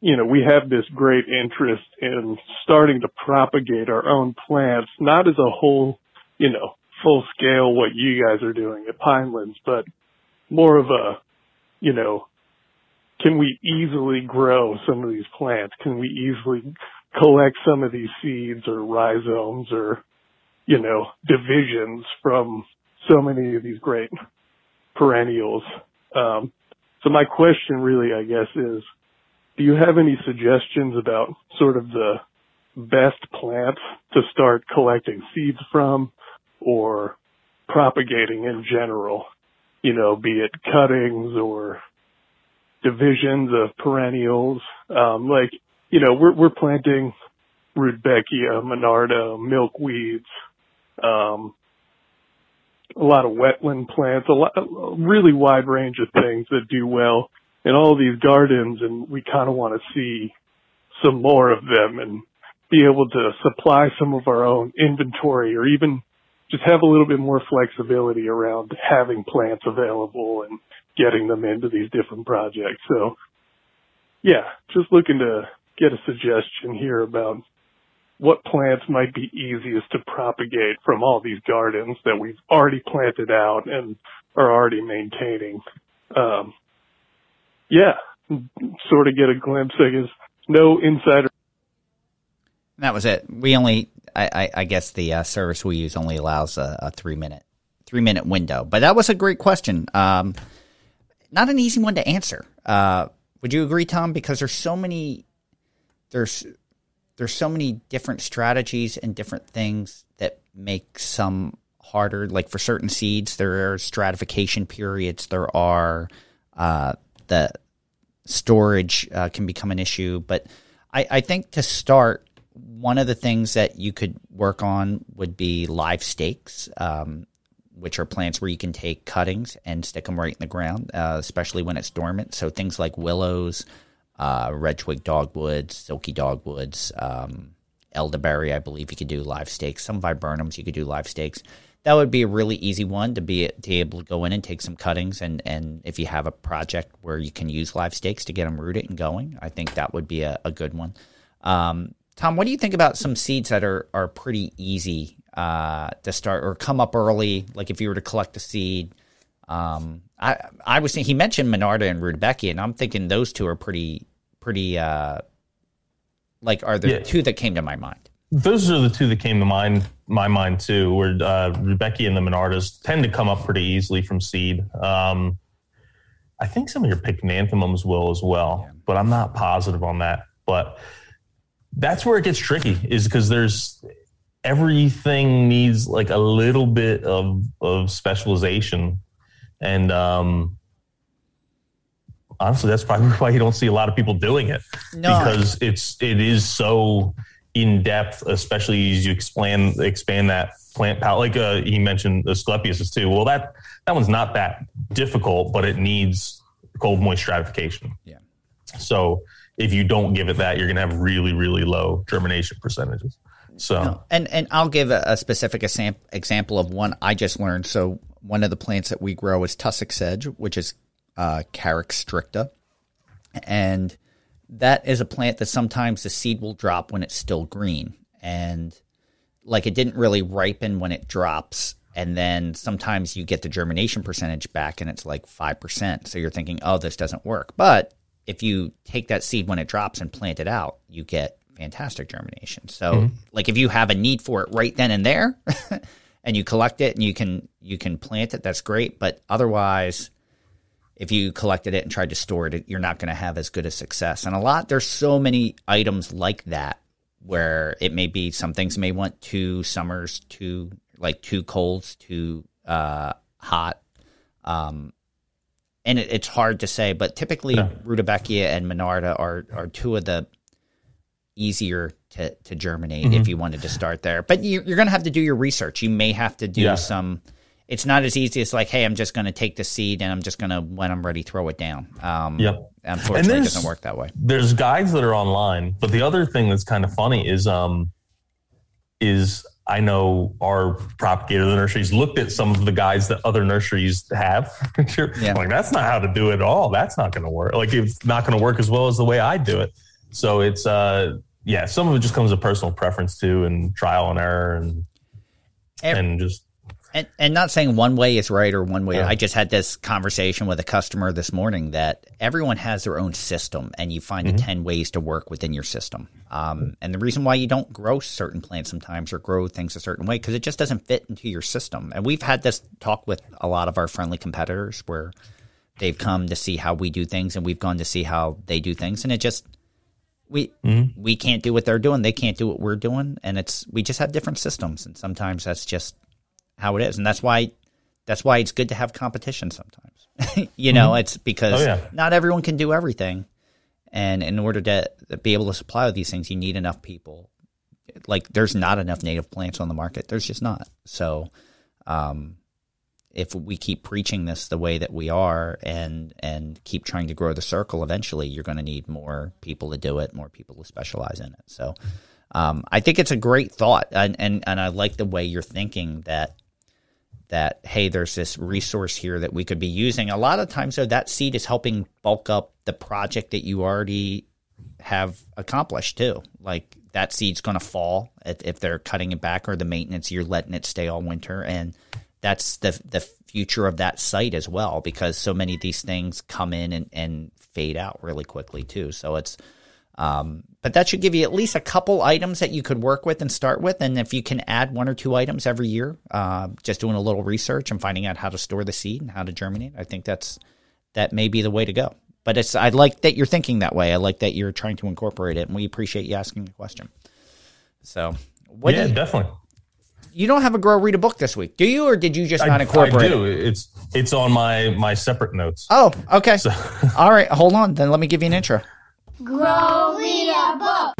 you know, we have this great interest in starting to propagate our own plants, not as a whole, you know, full scale what you guys are doing at Pinelands, but more of a, you know, can we easily grow some of these plants? Can we easily collect some of these seeds or rhizomes or, you know, divisions from so many of these great perennials? Um, so my question really, I guess, is, do you have any suggestions about sort of the best plants to start collecting seeds from or propagating in general? You know, be it cuttings or divisions of perennials. Um, like, you know, we're, we're planting Rudbeckia, Monarda, milkweeds, um, a lot of wetland plants, a, lot, a really wide range of things that do well in all these gardens and we kind of want to see some more of them and be able to supply some of our own inventory or even just have a little bit more flexibility around having plants available and getting them into these different projects. So yeah, just looking to get a suggestion here about what plants might be easiest to propagate from all these gardens that we've already planted out and are already maintaining. Um, yeah, sort of get a glimpse. I guess no insider. That was it. We only, I, I, guess the uh, service we use only allows a, a, three minute, three minute window. But that was a great question. Um, not an easy one to answer. Uh, would you agree, Tom? Because there's so many, there's there's so many different strategies and different things that make some harder. Like for certain seeds, there are stratification periods. There are uh, the storage uh, can become an issue. But I, I think to start, one of the things that you could work on would be live stakes, um, which are plants where you can take cuttings and stick them right in the ground, uh, especially when it's dormant. So things like willows, uh, red twig dogwoods, silky dogwoods, um, elderberry, I believe you could do live stakes. Some viburnums you could do live stakes. That would be a really easy one to be to be able to go in and take some cuttings and and if you have a project where you can use live stakes to get them rooted and going, I think that would be a, a good one. Um, Tom, what do you think about some seeds that are are pretty easy uh, to start or come up early? Like if you were to collect a seed, um, I I was thinking, he mentioned Monarda and Rudbeckia, and I'm thinking those two are pretty pretty uh, like are the yeah. two that came to my mind. Those are the two that came to mind my mind too. Where uh, Rudbeckia and the Monardas tend to come up pretty easily from seed. Um, I think some of your pycnanthemums will as well, yeah. but I'm not positive on that. But that's where it gets tricky, is because there's everything needs like a little bit of of specialization and um, honestly, that's probably [LAUGHS] why you don't see a lot of people doing it no. because it's it is so in depth, especially as you expand expand that plant palette. Like uh, he mentioned, Asclepias too. Well, that that one's not that difficult, but it needs cold moist stratification. Yeah. So if you don't give it that, you're going to have really really low germination percentages. So no. and and I'll give a, a specific example of one I just learned. So one of the plants that we grow is tussock sedge, which is uh, Carex stricta. And that is a plant that sometimes the seed will drop when it's still green. And like it didn't really ripen when it drops. And then sometimes you get the germination percentage back and it's like 5%. So you're thinking, oh, this doesn't work. But if you take that seed when it drops and plant it out, you get fantastic germination. So, mm-hmm. like if you have a need for it right then and there, [LAUGHS] and you collect it and you can you can plant it, that's great. But otherwise, if you collected it and tried to store it, you're not going to have as good a success. And a lot there's so many items like that where it may be some things may want two summers, two like two colds, two uh, hot. Um, and it, it's hard to say, but typically yeah. Rudbeckia and Monarda are are two of the easier to, to germinate mm-hmm. if you wanted to start there. But you, are going to have to do your research. You may have to do yeah. some. It's not as easy as like, hey, I'm just going to take the seed and I'm just going to, when I'm ready, throw it down. Um, yep. Unfortunately, it doesn't work that way. There's guides that are online, but the other thing that's kind of funny is, um, is I know our propagator the nurseries looked at some of the guys that other nurseries have. [LAUGHS] yeah. Like that's not how to do it at all. That's not going to work. Like it's not going to work as well as the way I do it. So it's uh yeah, some of it just comes to personal preference too, and trial and error, and And- and just And, and not saying one way is right or one way. Yeah. I just had this conversation with a customer this morning that everyone has their own system, and you find Mm-hmm. the ten ways to work within your system. Um, and the reason why you don't grow certain plants sometimes or grow things a certain way because it just doesn't fit into your system. And we've had this talk with a lot of our friendly competitors where they've come to see how we do things, and we've gone to see how they do things, and it just we Mm-hmm. we can't do what they're doing. They can't do what we're doing, and it's we just have different systems, and sometimes that's just how it is, and that's why that's why it's good to have competition sometimes. [LAUGHS] you know, it's because Oh, yeah. not everyone can do everything, and in order to be able to supply these things, you need enough people. Like, there's not enough native plants on the market. There's just not. So, um, if we keep preaching this the way that we are, and and keep trying to grow the circle, eventually you're going to need more people to do it, more people to specialize in it. So. Um, I think it's a great thought, and, and and I like the way you're thinking that that hey, there's this resource here that we could be using. A lot of times, though, that seed is helping bulk up the project that you already have accomplished too. Like that seed's going to fall if, they're cutting it back, or the maintenance you're letting it stay all winter, and that's the the future of that site as well, because so many of these things come in and, and fade out really quickly too. So it's um, but that should give you at least a couple items that you could work with and start with. And if you can add one or two items every year, uh, just doing a little research and finding out how to store the seed and how to germinate, I think that's that may be the way to go. But it's I like that you're thinking that way. I like that you're trying to incorporate it, and we appreciate you asking the question. So, what yeah, you, definitely. you don't have a grow read a book this week, do you, or did you just not incorporate I do. it? It's it's on my my separate notes. Oh, okay. So- [LAUGHS] All right, hold on. Then let me give you an intro. Grow read a book.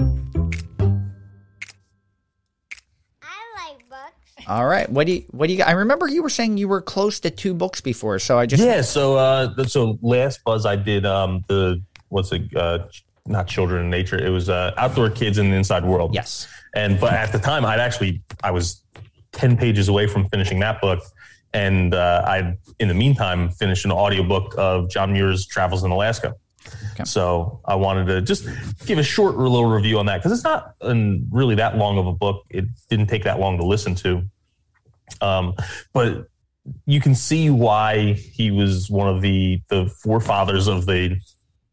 I like books. All right. What do you what do you? I remember you were saying you were close to two books before, so I just Yeah. So uh, so last buzz I did um the what's it uh not children in nature it was uh outdoor kids in the inside world. yes. And but at the time I'd actually I was ten pages away from finishing that book, and uh, I in the meantime finished an audiobook of John Muir's Travels in Alaska. Okay. So I wanted to just give a short little review on that because it's not um, really that long of a book. It didn't take that long to listen to, um, but you can see why he was one of the the forefathers of the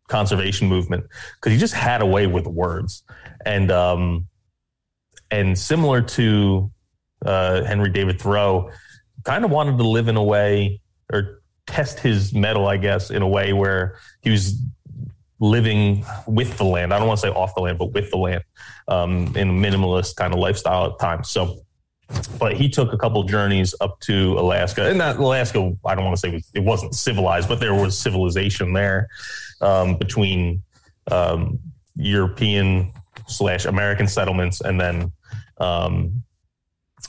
conservation movement because he just had a way with words and um and similar to uh henry david thoreau kind of wanted to live in a way or test his mettle i guess in a way where he was living with the land. I don't want to say off the land but with the land um in a minimalist kind of lifestyle at times. So but he took a couple journeys up to Alaska, and that Alaska, I don't want to say it wasn't civilized, but there was civilization there um, between um, European slash American settlements, and then um,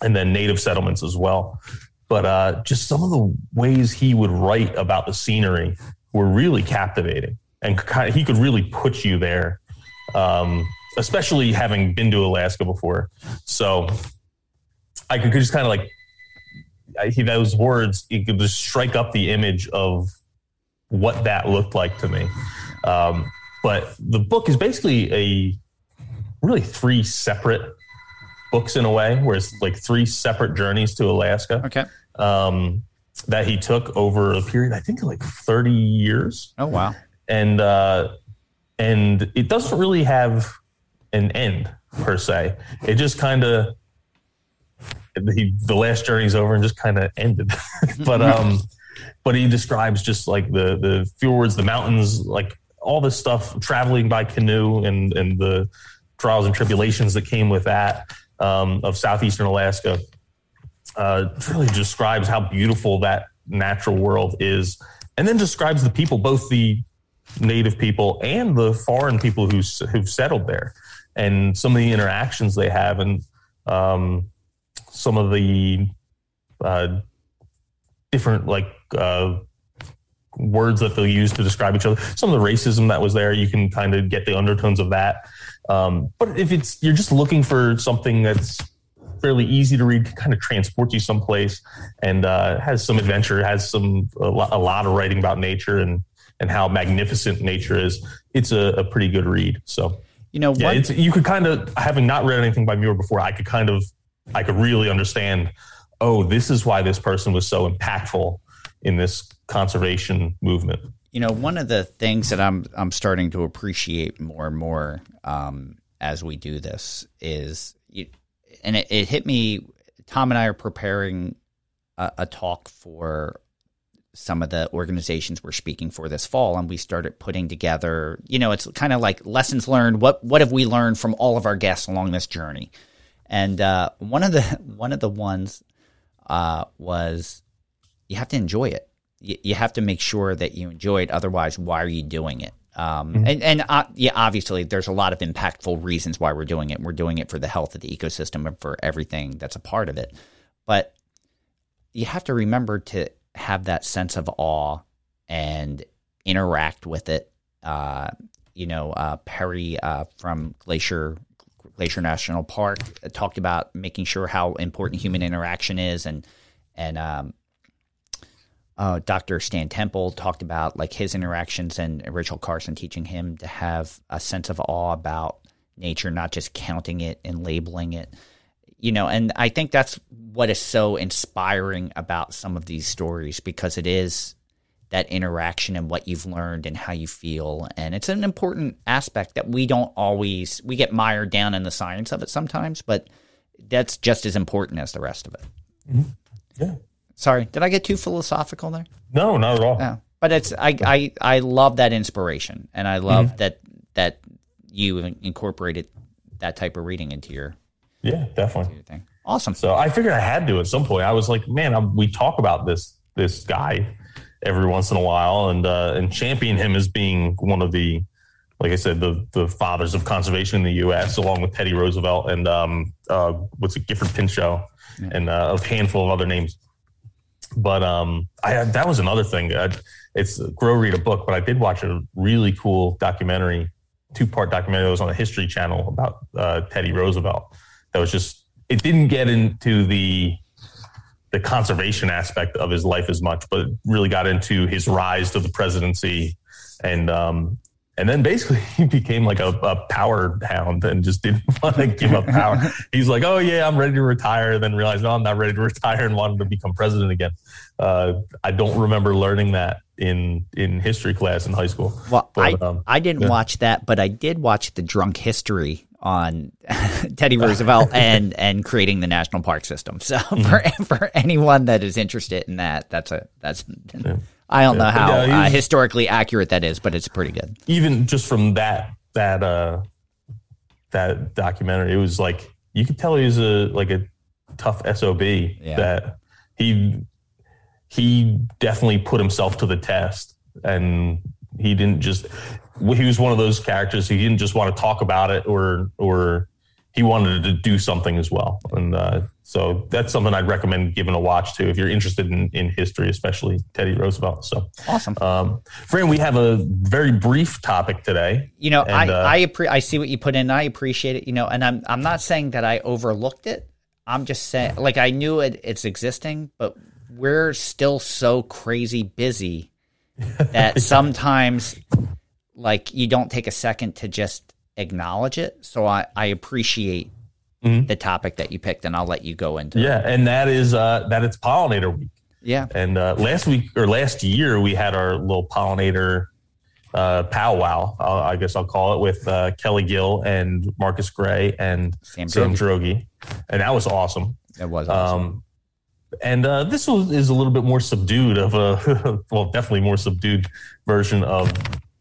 and then native settlements as well. But uh, just some of the ways he would write about the scenery were really captivating, and kind of, he could really put you there, um, especially having been to Alaska before. So I could just kind of like I, he, those words. You could just strike up the image of what that looked like to me. Um, but the book is basically a really three separate books in a way, where it's like three separate journeys to Alaska Okay. um, that he took over a period, I think, like thirty years Oh wow. And uh, and it doesn't really have an end per se. It just kind of the, the last journey's over and just kind of ended. [LAUGHS] but um, but he describes just like the the fjords, the mountains, like all this stuff, traveling by canoe and and the trials and tribulations that came with that um, of southeastern Alaska. Uh, really describes how beautiful that natural world is, and then describes the people, both the native people and the foreign people who who've settled there, and some of the interactions they have, and um, some of the uh, different like uh, words that they'll use to describe each other. Some of the racism that was there, you can kind of get the undertones of that. Um, but if it's you're just looking for something that's fairly easy to read, kind of transport you someplace, and uh, has some adventure, has some a lot, a lot of writing about nature and and how magnificent nature is. It's a, a pretty good read. So You know, yeah, you could kind of having not read anything by Muir before, I could kind of I could really understand. Oh, this is why this person was so impactful in this conservation movement. you know one of the things that i'm i'm starting to appreciate more and more um, as we do this is you, and it, it hit me tom and i are preparing a, a talk for some of the organizations we're speaking for this fall and we started putting together you know it's kind of like lessons learned what what have we learned from all of our guests along this journey and uh, one of the [LAUGHS] one of the ones uh, was you have to enjoy it you, you have to make sure that you enjoy it. Otherwise, why are you doing it? Um, And, and uh, yeah, obviously, there's a lot of impactful reasons why we're doing it. We're doing it for the health of the ecosystem and for everything that's a part of it. But you have to remember to have that sense of awe and interact with it. Uh, you know, uh, Perry uh, from Glacier Glacier National Park talked about making sure how important human interaction is, and and um, uh, Dr. Stan Temple talked about like his interactions and Rachel Carson teaching him to have a sense of awe about nature, not just counting it and labeling it. You know, and I think that's what is so inspiring about some of these stories because it is that interaction and what you've learned and how you feel. And it's an important aspect that we don't always, we get mired down in the science of it sometimes, but that's just as important as the rest of it. Mm-hmm. Yeah. Sorry, did I get too philosophical there? No, not at all. No, but it's I I I love that inspiration, and I love mm-hmm. that that you incorporated that type of reading into your Yeah, definitely. Awesome. So I figured I had to at some point. I was like, man, I'm, we talk about this this guy every once in a while, and uh, and champion him as being one of the, like I said, the the fathers of conservation in the U.S. along with Teddy Roosevelt and um, uh, what's it, Gifford Pinchot, and uh, a handful of other names. But um, I that was another thing. I, it's grow read a book, but I did watch a really cool documentary, two part documentary that was on the History Channel about uh, Teddy Roosevelt. That was just it didn't get into the the conservation aspect of his life as much, but really got into his rise to the presidency and um, and then basically [LAUGHS] he became like a, a power hound and just didn't [LAUGHS] want to give up power. [LAUGHS] He's like, oh yeah, I'm ready to retire. Then realized, no, I'm not ready to retire, and wanted to become president again. Uh, I don't remember learning that in in history class in high school. Well, But, I um, I didn't yeah. watch that, but I did watch the Drunk History on [LAUGHS] Teddy Roosevelt [LAUGHS] and and creating the national park system. So Mm-hmm. for [LAUGHS] for anyone that is interested in that, that's a that's I don't know how Yeah, uh, historically accurate that is, but it's pretty good. even just from that that uh that documentary, it was like you could tell he was a like a tough sob. That he he definitely put himself to the test, and he didn't just. He was one of those characters. He didn't just want to talk about it, or or he wanted to do something as well. And uh, so that's something I'd recommend giving a watch to if you're interested in, in history, especially Teddy Roosevelt. So awesome. Um, Fran, we have a very brief topic today. You know, And, I uh, I, appre- I see what you put in. I appreciate it. You know, and I'm I'm not saying that I overlooked it. I'm just saying, like I knew it it's existing, but we're still so crazy busy [LAUGHS] that sometimes, like, you don't take a second to just acknowledge it. So I I appreciate the topic that you picked, and I'll let you go into. it. Mm-hmm. Yeah, and that is uh, that it's pollinator week. Yeah. And uh, last week or last year, we had our little pollinator uh, powwow. Uh, I guess I'll call it with uh, Kelly Gill and Marcus Gray and Sam Sam. Droege, and that was awesome. It was awesome. Um, and uh, this was, is a little bit more subdued of a [LAUGHS] well, definitely more subdued version of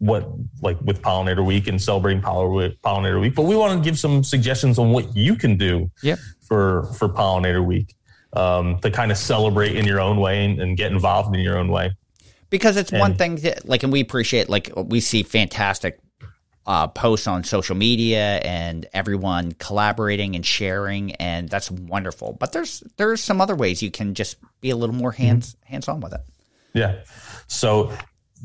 what like with pollinator week and celebrating pollinator pollinator week. But we want to give some suggestions on what you can do Yep. for for pollinator week um, to kind of celebrate in your own way and, and get involved in your own way. because it's one thing that like and we appreciate like we see fantastic uh, posts on social media and everyone collaborating and sharing and that's wonderful but there's there's some other ways you can just be a little more hands hands on with it Yeah. So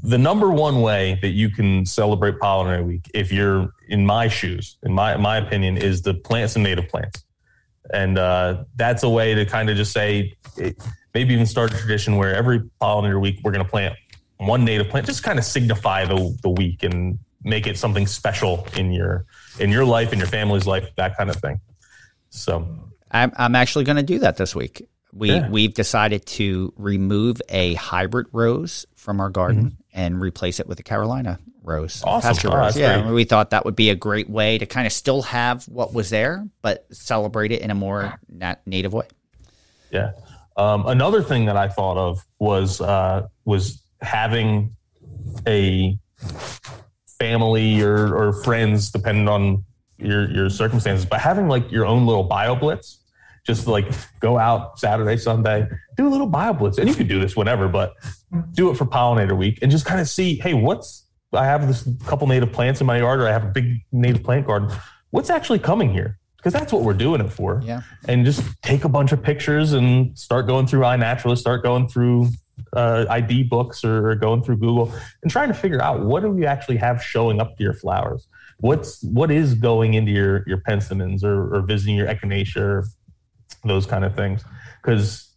the number one way that you can celebrate pollinator week, if you're in my shoes, in my my opinion, is the plants and native plants. And uh, that's a way to kind of just say, it, maybe even start a tradition where every pollinator week we're going to plant one native plant, just kind of signify the the week and make it something special in your in your life, in your family's life, that kind of thing. So I'm, I'm actually going to do that this week. We Yeah. we've decided to remove a hybrid rose from our garden and replace it with a Carolina rose. Awesome. pasture Oh, rose. Yeah, great. we thought that would be a great way to kind of still have what was there, but celebrate it in a more nat- native way. Yeah. Um, another thing that I thought of was uh, was having a family or, or friends, depending on your your circumstances, but having like your own little bio blitz. Just like go out Saturday, Sunday, do a little bio blitz, and you could do this whenever, but do it for pollinator week and just kind of see, hey, what's I have this couple native plants in my yard, or I have a big native plant garden. What's actually coming here? Because that's what we're doing it for Yeah. and just take a bunch of pictures and start going through iNaturalist, start going through uh, ID books or, or going through Google and trying to figure out what do we actually have showing up to your flowers. What's what is going into your your penstemons or, or visiting your echinacea, or those kind of things, because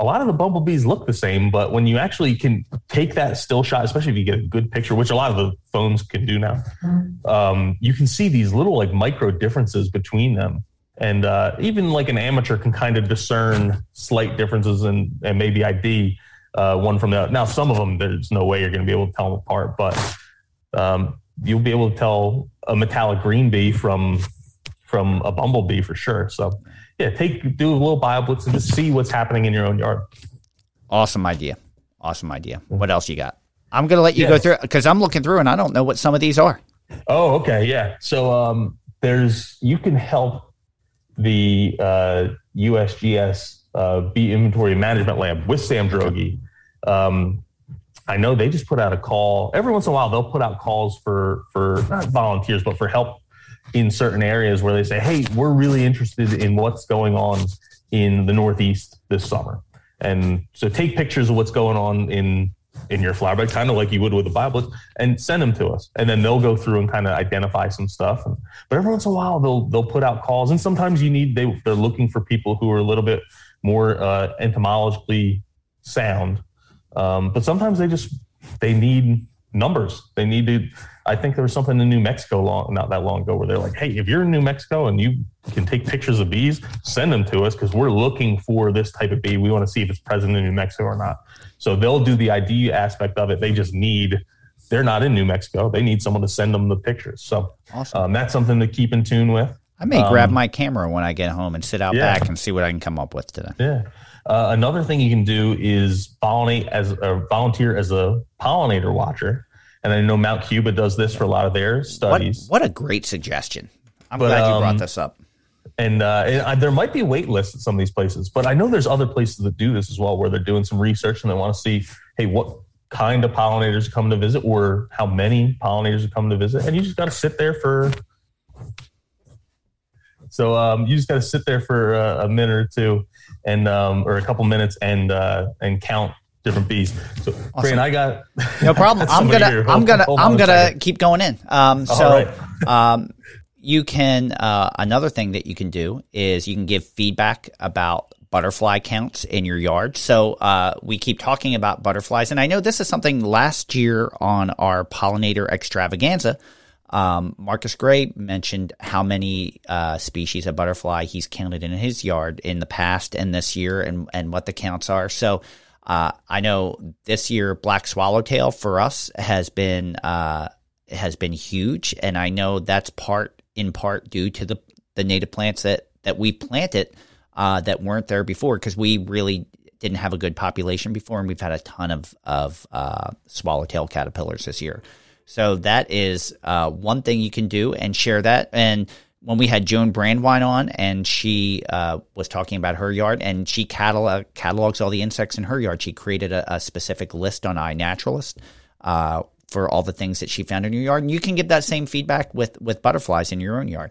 a lot of the bumblebees look the same, but when you actually can take that still shot, especially if you get a good picture, which a lot of the phones can do now, um, you can see these little like micro differences between them. And uh, even like an amateur can kind of discern slight differences and, and maybe ID uh, one from the other. Now, some of them, there's no way you're going to be able to tell them apart, but um, you'll be able to tell a metallic green bee from from a bumblebee for sure. So, yeah, take do a little bio blitz and just see what's happening in your own yard. Awesome idea. Awesome idea. What else you got? I'm going to let you go Yes. through because I'm looking through and I don't know what some of these are. Oh, okay, yeah. So um, there's you can help the uh, USGS uh, Bee Inventory Management Lab with Sam Droege. Um, I know they just put out a call every once in a while. They'll put out calls for for not volunteers, but for help in certain areas where they say, "Hey, we're really interested in what's going on in the Northeast this summer." And so take pictures of what's going on in in your flower bed, kind of like you would with a Bible, and send them to us. And then they'll go through and kind of identify some stuff. But every once in a while, they'll they'll put out calls, and sometimes you need they they're looking for people who are a little bit more uh, entomologically sound. Um, but sometimes they just they need numbers. They need to. I think there was something in New Mexico long not that long ago where they're like, hey, if you're in New Mexico and you can take pictures of bees, send them to us because we're looking for this type of bee. We want to see if it's present in New Mexico or not. So they'll do the ID aspect of it. They just need. They're not in New Mexico. They need someone to send them the pictures. So Awesome. um, that's something to keep in tune with. I may Um, grab my camera when I get home and sit out yeah. back and see what I can come up with today. Yeah. Uh, another thing you can do is pollinate as a volunteer as a pollinator watcher. And I know Mount Cuba does this for a lot of their What, studies. what a great suggestion. I'm But, glad you um, brought this up. And, uh, and I, there might be wait lists at some of these places, but I know there's other places that do this as well, where they're doing some research and they want to see, hey, what kind of pollinators come to visit, or how many pollinators come to visit, and you just got to sit there for. So um, you just got to sit there for uh, a minute or two, and um, or a couple minutes, and uh, and count different bees. So, Brian, I got No [LAUGHS] problem. I'm gonna. I'm gonna hold I'm gonna keep going in. Um, so right. [LAUGHS] um, you can uh, another thing that you can do is you can give feedback about butterfly counts in your yard. So uh, we keep talking about butterflies, and I know this is something last year on our pollinator extravaganza. Um, Marcus Gray mentioned how many uh, species of butterfly he's counted in his yard in the past and this year, and and what the counts are. So uh, I know this year black swallowtail for us has been uh, has been huge, and I know that's part in part due to the the native plants that that we planted uh, that weren't there before because we really didn't have a good population before, and we've had a ton of of uh, swallowtail caterpillars this year. So that is uh, one thing you can do and share that. And when we had Joan Brandwine on, and she uh, was talking about her yard, and she catalog, catalogs all the insects in her yard. She created a, a specific list on iNaturalist uh, for all the things that she found in your yard, and you can give that same feedback with with butterflies in your own yard.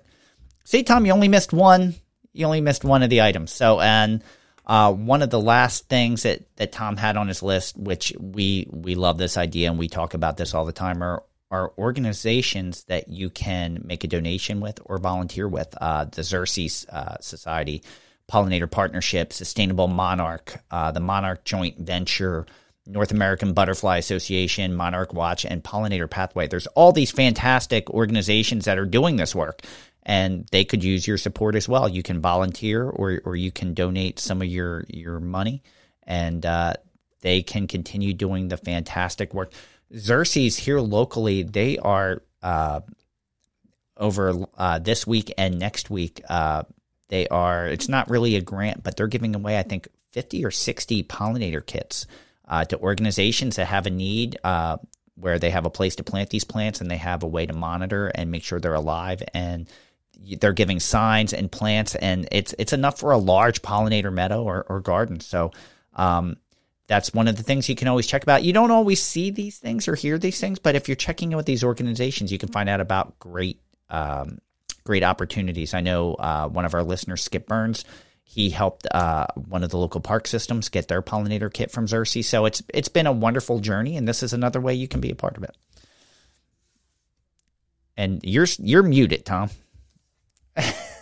See, Tom, you only missed one. You only missed one of the items. So, and uh, one of the last things that, that Tom had on his list, which we we love this idea and we talk about this all the time, are are organizations that you can make a donation with or volunteer with. Uh, the Xerces uh, Society, Pollinator Partnership, Sustainable Monarch, uh, the Monarch Joint Venture, North American Butterfly Association, Monarch Watch, and Pollinator Pathway. There's all these fantastic organizations that are doing this work, and they could use your support as well. You can volunteer, or or you can donate some of your your money, and uh, they can continue doing the fantastic work. Xerces here locally, they are uh, over uh, this week and next week. Uh, they are. It's not really a grant, but they're giving away, I think, fifty or sixty pollinator kits uh, to organizations that have a need. Uh, where they have a place to plant these plants and they have a way to monitor and make sure they're alive and they're giving signs and plants and it's it's enough for a large pollinator meadow or, or garden so um, that's one of the things you can always check about. You don't always see these things or hear these things, but if you're checking in with these organizations, you can find out about great, um, great opportunities. I know uh, one of our listeners, Skip Burns, he helped uh, one of the local park systems get their pollinator kit from Xerces. So it's it's been a wonderful journey, and this is another way you can be a part of it. And you're you're muted, Tom. [LAUGHS]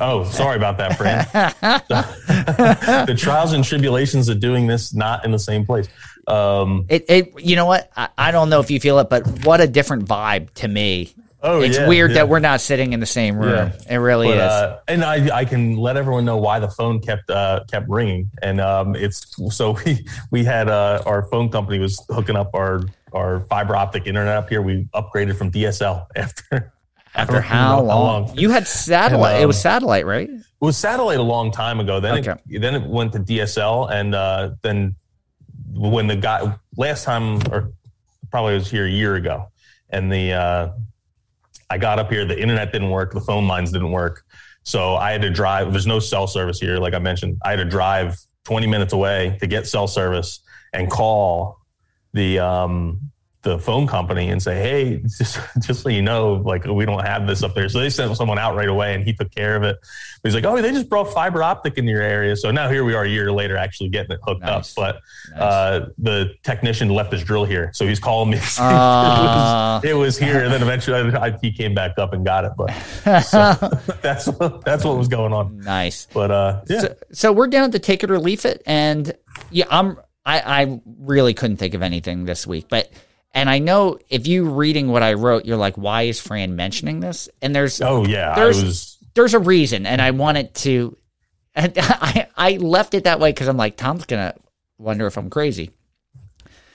oh, sorry about that, friend. [LAUGHS] the trials and tribulations of doing this not in the same place. Um, it, it, you know what? I, I, don't know if you feel it, but what a different vibe to me. Oh, it's yeah, weird yeah. that we're not sitting in the same room. Yeah. It really but, is. Uh, and I, I can let everyone know why the phone kept uh, kept ringing. And um, it's so we we had uh, our phone company was hooking up our our fiber optic internet up here. We upgraded from DSL after after how long? how long? You had satellite. And, um, it was satellite, right? It was satellite a long time ago. Then okay. it, then it went to DSL, and uh, then when the guy last time, or probably was here a year ago, and the uh, I got up here, the internet didn't work, the phone lines didn't work, so I had to drive. There's no cell service here, like I mentioned. I had to drive 20 minutes away to get cell service and call the um, the phone company and say, "Hey, [LAUGHS] just just so you know, like we don't have this up there." So they sent someone out right away, and he took care of it. But he's like, "Oh, they just brought fiber optic in your area." So now here we are, a year later, actually getting it hooked nice. up. But nice. uh, the technician left his drill here, so he's calling me. Uh, [LAUGHS] it, was, it, was, here, and then eventually IT came back up and got it. But so [LAUGHS] that's that's what was going on. Nice. But uh, yeah. So, so we're down to take it or leave it, and yeah, I'm. I, I really couldn't think of anything this week, but and I know if you reading what I wrote, you're like, why is Fran mentioning this? And there's oh yeah, there's was... there's a reason, and I wanted to, and [LAUGHS] I I left it that way because I'm like Tom's gonna wonder if I'm crazy.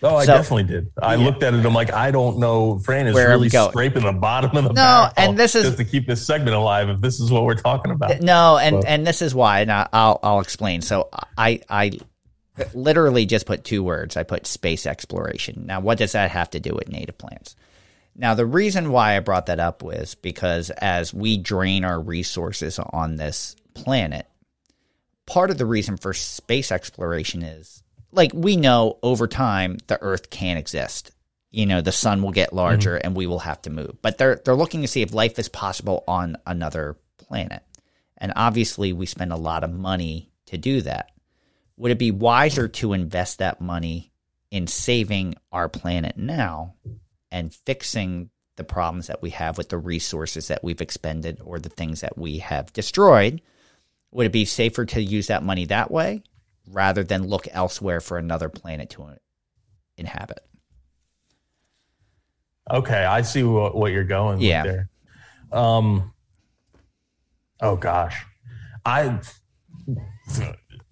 Oh, I so, definitely did. I yeah. looked at it. I'm like, I don't know. Fran is Where really scraping the bottom of the no, and this is just to keep this segment alive. If this is what we're talking about, no, and so. and this is why, and I'll I'll explain. So I I literally just put two words. I put space exploration. Now, what does that have to do with native plants? Now, the reason why I brought that up was because as we drain our resources on this planet, part of the reason for space exploration is like we know over time the Earth can't exist. You know, the sun will get larger mm-hmm. and we will have to move. But they're they're looking to see if life is possible on another planet. And obviously we spend a lot of money to do that would it be wiser to invest that money in saving our planet now and fixing the problems that we have with the resources that we've expended or the things that we have destroyed? Would it be safer to use that money that way rather than look elsewhere for another planet to inhabit? Okay, I see what, what you're going yeah. there. Um, oh gosh, I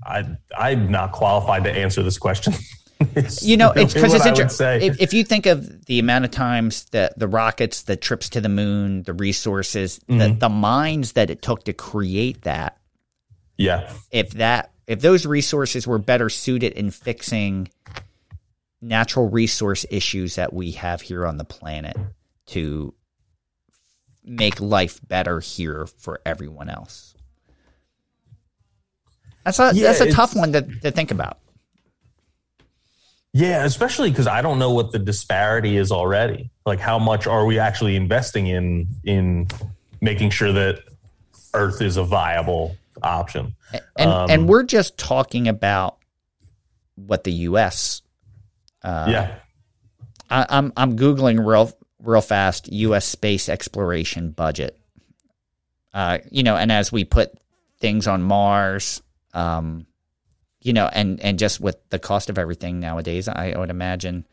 I I'm not qualified to answer this question. [LAUGHS] you know, it's because it's interesting. If, if, you think of the amount of times that the rockets, the trips to the moon, the resources, mm-hmm. the, the minds that it took to create that. Yeah. If that, if those resources were better suited in fixing natural resource issues that we have here on the planet to make life better here for everyone else. That's a yeah, that's a tough one to, to think about. Yeah, especially because I don't know what the disparity is already. Like, how much are we actually investing in in making sure that Earth is a viable option? And um, and we're just talking about what the U.S. Uh, yeah, I, I'm I'm googling real real fast U.S. space exploration budget. Uh, you know, and as we put things on Mars, um, you know, and and just with the cost of everything nowadays, I would imagine.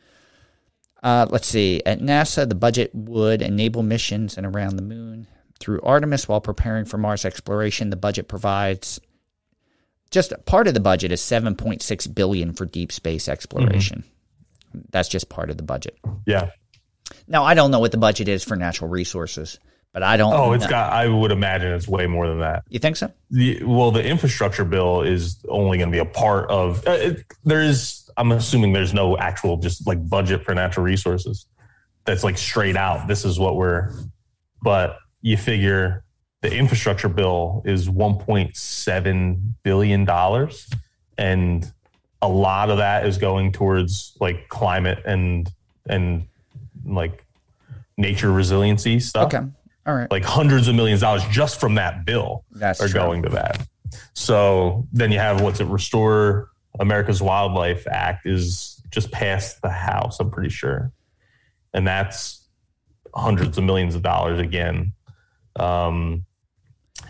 Uh, let's see. At NASA, the budget would enable missions and around the moon through Artemis while preparing for Mars exploration. The budget provides just part of the budget is 7.6 billion for deep space exploration. Mm-hmm. That's just part of the budget. Yeah. Now I don't know what the budget is for natural resources, but I don't. Oh, it's know. got. I would imagine it's way more than that. You think so? The, well, the infrastructure bill is only going to be a part of. Uh, it, there is. I'm assuming there's no actual just like budget for natural resources. That's like straight out. This is what we're. But you figure the infrastructure bill is 1.7 billion dollars, and a lot of that is going towards like climate and and like nature resiliency stuff. Okay. All right. Like hundreds of millions of dollars just from that bill That's are true. going to that. So then you have what's it? Restore America's Wildlife Act is just passed the House, I'm pretty sure, and that's hundreds of millions of dollars again. Um,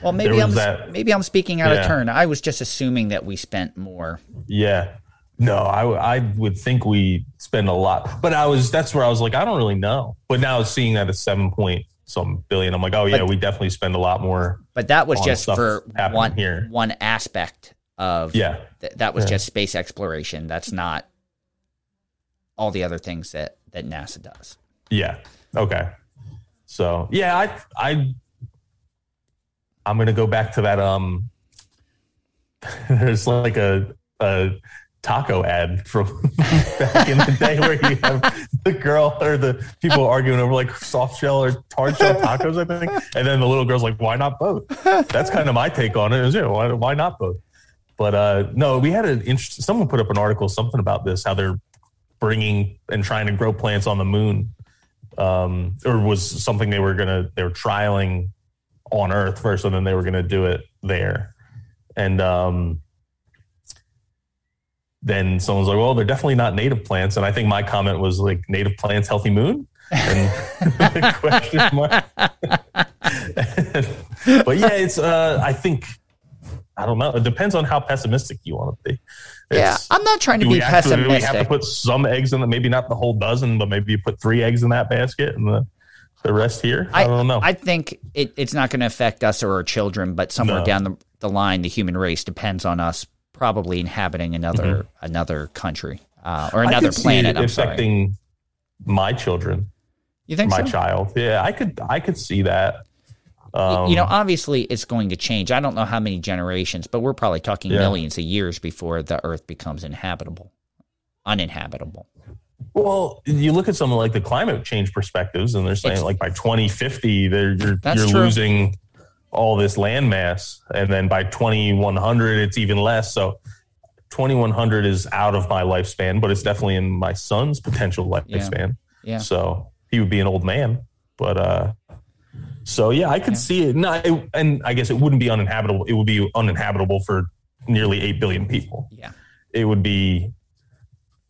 Well, maybe I'm that- maybe I'm speaking out of turn. I was just assuming that we spent more. Yeah. No, I, I would think we spend a lot, but I was that's where I was like, I don't really know. But now seeing that it's seven point some billion, I'm like, oh yeah, But- we definitely spend a lot more. But that was just for one here. one aspect of Yeah. th- that was Yeah. just space exploration. That's not all the other things that that NASA does. Yeah. Okay. So yeah, I I I'm gonna go back to that. Um, [LAUGHS] there's like a a taco ad from [LAUGHS] back in the day where you have the girl or the people arguing over like soft shell or hard shell tacos, I think, and then the little girl's like, "Why not both?" That's kind of my take on it. Is yeah, why why not both? But uh, no, we had an interest. Someone put up an article, something about this, how they're bringing and trying to grow plants on the moon um, or was something they were gonna they were trialing on Earth first, and then they were gonna do it there. And um, then someone's like, "Well, they're definitely not native plants." And I think my comment was like, "Native plants, healthy moon." And [LAUGHS] question mark. [LAUGHS] but yeah, it's. Uh, I think I don't know. It depends on how pessimistic you want to be. Yeah, I'm not trying to be to, we have to put some eggs in the maybe not the whole dozen, but maybe you put three eggs in that basket and the the rest here. I, don't know. I think it, it's not going to affect us or our children, but somewhere No. down the, the line, the human race depends on us probably inhabiting another Mhm. another country uh, or another planet. I'm sorry. affecting my children. You think my so? child? Yeah, I could. I could see that. Um, you know, obviously it's going to change. I don't know how many generations, but we're probably talking Yeah. millions of years before the Earth becomes inhabitable, uninhabitable. Well, you look at some of like the climate change perspectives, and they're saying It's- like by 2050, they're you're, you're losing all this land mass, and then by 2100, it's even less. So 2100 is out of my lifespan, but it's definitely in my son's potential lifespan. Yeah. So he would be an old man, but uh, so yeah, I could see it. No, it, and I guess it wouldn't be uninhabitable. It would be uninhabitable for nearly eight billion people. Yeah. It would be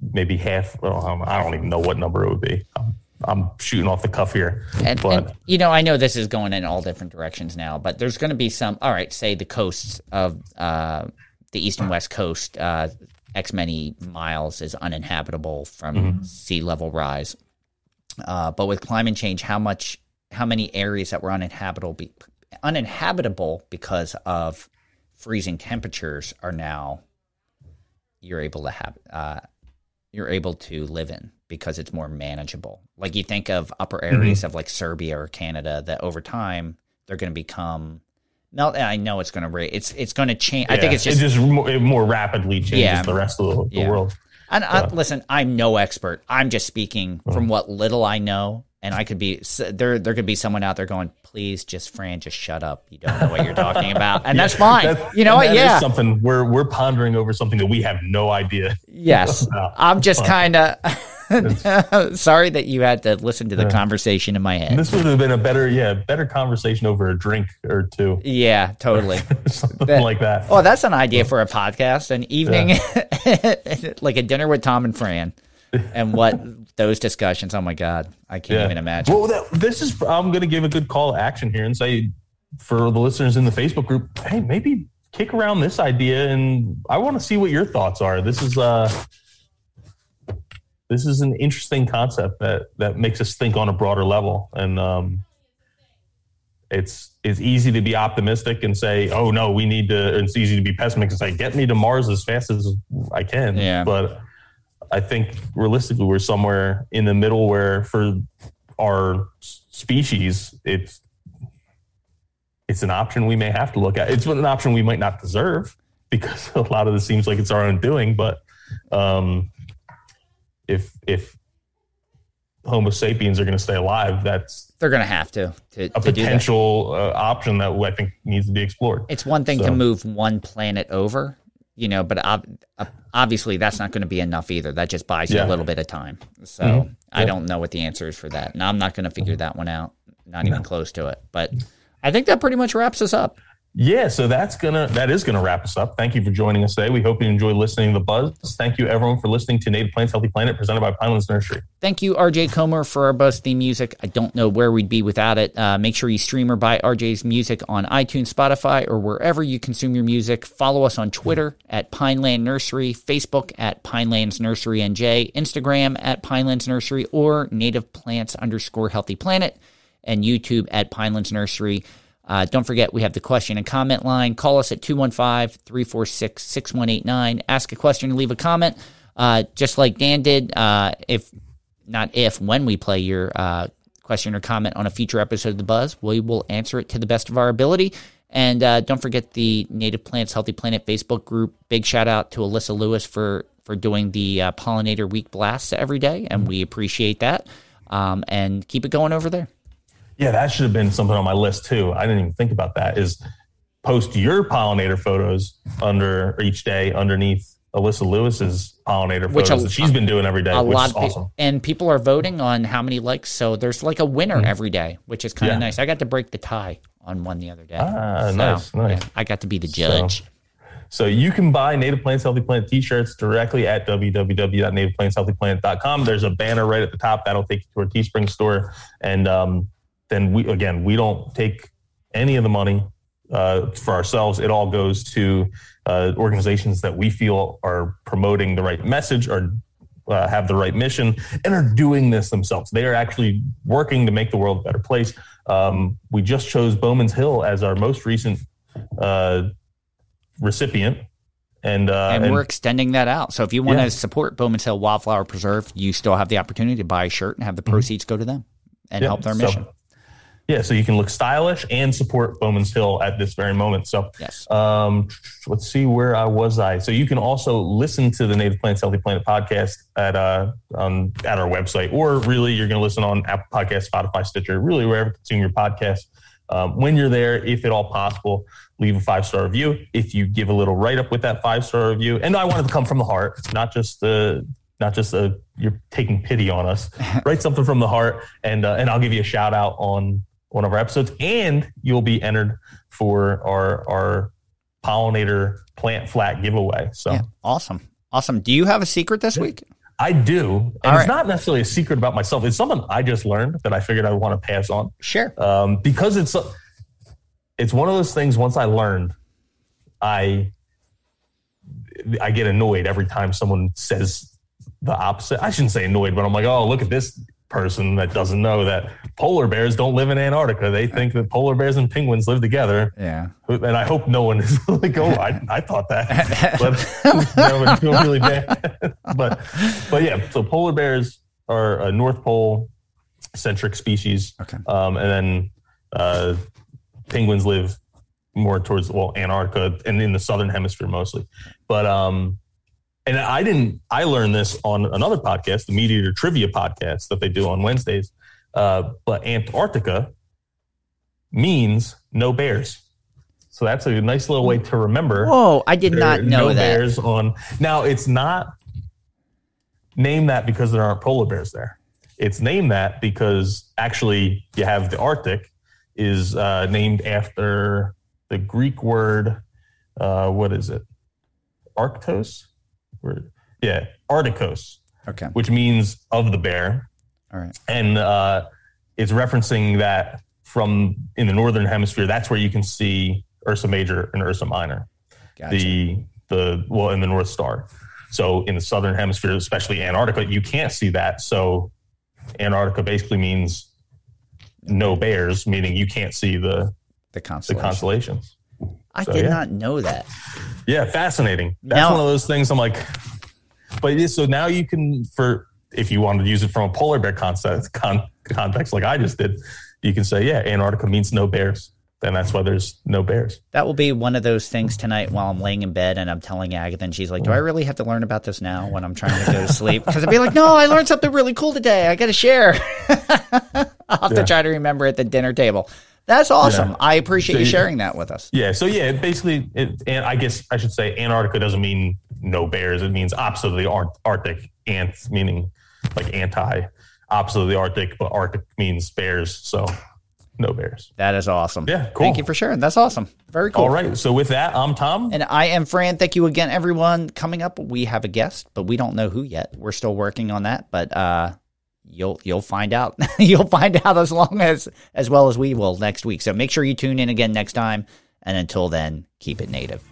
maybe half. Well, um, I don't even know what number it would be. I'm, I'm shooting off the cuff here, And, but and, you know, I know this is going in all different directions now, but there's going to be some. All right, say the coasts of uh, the east and west coast, uh, x many miles is uninhabitable from Mhm. sea level rise. Uh, but with climate change, how much, how many areas that were uninhabitable, be, uninhabitable because of freezing temperatures are now you're able to have uh, you're able to live in because it's more manageable. Like you think of upper areas of like Siberia or Canada that over time they're going to become melt. I know it's going to rate. It's it's going to change. I think it's just it just more, it more rapidly changes Yeah. the rest of the, the Yeah. world. And I, listen, I'm no expert. I'm just speaking Mm. from what little I know. And I could be there. There could be someone out there going, "Please, just Fran, just shut up. You don't know what you're talking about." And [LAUGHS] that's fine. That- you know what? Yeah. something we're we're pondering over something that we have no idea. Yes. [LAUGHS] about. I'm just kind of [LAUGHS] sorry that you had to listen to the Yeah. conversation in my head. This would have been a better, yeah, better conversation over a drink or two, yeah, totally. [LAUGHS] something That- like that. Oh, that's an idea for a podcast, an evening, [LAUGHS] like a dinner with Tom and Fran, and what those discussions. Oh my God, I can't Yeah. even imagine. Well, that, this is. I'm going to give a good call to action here and say for the listeners in the Facebook group, hey, maybe kick around this idea, and I want to see what your thoughts are. This is uh, this is an interesting concept that that makes us think on a broader level, and um, it's it's easy to be optimistic and say, "Oh no, we need to." It's easy to be pessimistic and say, "Get me to Mars as fast as I can." Yeah. But I think realistically, we're somewhere in the middle where, for our species, it's it's an option we may have to look at. It's an option we might not deserve because [LAUGHS] a lot of this seems like it's our own doing. But um, if if Homo sapiens are going to stay alive, that's They're going to have to to, a to potential uh, option that I think needs to be explored. It's one thing to move one planet over, you know, but ob- ob- obviously that's not going to be enough either. That just buys you a little bit of time. So Mhm. I Yeah. don't know what the answer is for that. And I'm not going to figure that one out. Not even close to it. But I think that pretty much wraps us up. Yeah, so that's gonna that is gonna wrap us up. Thank you for joining us today. We hope you enjoy listening to the buzz. Thank you everyone for listening to Native Plants Healthy Planet presented by Pinelands Nursery. Thank you, RJ Comer, for our Buzz theme music. I don't know where we'd be without it. Uh, make sure you stream or buy RJ's music on iTunes, Spotify, or wherever you consume your music. Follow us on Twitter at Pineland Nursery, Facebook at Pinelands Nursery NJ, Instagram at Pinelands Nursery, or Native Plants underscore Healthy Planet, and YouTube at Pinelands Nursery. Uh, don't forget, we have the question and comment line. Call us at 215 346 6189. Ask a question or leave a comment. Uh, just like Dan did, uh, if not if, when we play your uh, question or comment on a future episode of The Buzz, we will answer it to the best of our ability. And uh, don't forget the Native Plants Healthy Planet Facebook group. Big shout out to Alyssa Lewis for, for doing the uh, Pollinator Week blasts every day, and we appreciate that. Um, and keep it going over there. Yeah, that should have been something on my list too. I didn't even think about that. Is post your pollinator photos under each day underneath Alyssa Lewis's pollinator Which photos a- that she's been doing every day, a which lot is pe- awesome. and people are voting on how many likes. So there's like a winner every day, which is kind of Mm-hmm. Yeah. nice. I got to break the tie on one the other day. Ah, So, nice, nice. yeah, I got to be the So- judge. So you can buy Native Plants Healthy Planet t-shirts directly at www.nativeplantshealthyplanet.com. There's a banner right at the top that'll take you to our Teespring store, and um, then we again we don't take any of the money uh, for ourselves. It all goes to uh, organizations that we feel are promoting the right message or uh, have the right mission and are doing this themselves. They are actually working to make the world a better place. Um, we just chose Bowman's Hill as our most recent uh, recipient. And, uh, and, we're extending that out. So if you want Yeah. to support Bowman's Hill Wildflower Preserve, you still have the opportunity to buy a shirt and have the proceeds go to them and Yeah, help their so- mission. Yeah, so you can look stylish and support Bowman's Hill at this very moment. So, yes. Um, let's see where I was. I so you can also listen to the Native Plants Healthy Planet podcast at uh on at our website, or really you're going to listen on Apple Podcast, Spotify, Stitcher, really wherever you consume your podcast. Um, when you're there, if at all possible, leave a five star review. If you give a little write up with that five star review, and I want it to come from the heart, not just the not just a you're taking pity on us. [LAUGHS] Write something from the heart, and uh, and I'll give you a shout out on one of our episodes, and you'll be entered for our our pollinator plant flat giveaway. So Yeah, awesome. Awesome. Do you have a secret this week? I do, and All it's right. not necessarily a secret about myself. It's something I just learned that I figured I would want to pass on. Sure. Um, because it's it's one of those things. Once I learned, I I get annoyed every time someone says the opposite. I shouldn't say annoyed, but I'm like, oh, look at this person that doesn't know that polar bears don't live in Antarctica. They think that polar bears and penguins live together. Yeah. And I hope no one is [LAUGHS] like, oh, I, I thought that. [LAUGHS] But that would feel really bad. [LAUGHS] but but yeah, so polar bears are a North Pole centric species. Okay. Um, and then uh, penguins live more towards well Antarctica and in the southern hemisphere mostly. But um, and I didn't. I learned this on another podcast, the Meat Eater Trivia podcast that they do on Wednesdays. Uh, but Antarctica means no bears. So that's a nice little way to remember. Whoa, I did not know no that. bears on. Now it's not named that because there aren't polar bears there. It's named that because actually you have the Arctic is uh, named after the Greek word. Uh, what is it? Arctos. Word- Yeah, Arcticos, Okay. which means of the bear All right. and uh, it's referencing that from in the northern hemisphere. That's where you can see Ursa Major and Ursa Minor. Gotcha. the the well in the North Star. So in the southern hemisphere, especially Antarctica, you can't see that. So Antarctica basically means no bears, meaning you can't see the The the constellations. I So, did yeah. not know that. Yeah, fascinating. That's Now- one of those things I'm like, but so now you can for if you wanted to use it from a polar bear concept con, context like I just did, you can say yeah, Antarctica means no bears. Then that's why there's no bears. That will be one of those things tonight while I'm laying in bed and I'm telling Agatha, and she's like, "Do I mm. really have to learn about this now when I'm trying to go to sleep?" Because I'd be like, "No, I learned something really cool today. I got to share." [LAUGHS] I'll have Yeah. to try to remember at the dinner table. That's awesome. Yeah. I appreciate So you you- sharing that with us. Yeah, so yeah, basically, it, and I guess I should say Antarctica doesn't mean no bears. It means opposite of the Ar- Arctic. Ants meaning like anti, opposite of the Arctic, but Arctic means bears. So no bears. That is awesome. Yeah, cool. Thank you for sharing. That's awesome. Very cool. All right. So with that, I'm Tom. And I am Fran. Thank you again, everyone. Coming up, we have a guest, but we don't know who yet. We're still working on that, but uh, you'll you'll find out. [LAUGHS] you'll find out as long as as well as we will next week. So make sure you tune in again next time. And until then, keep it native.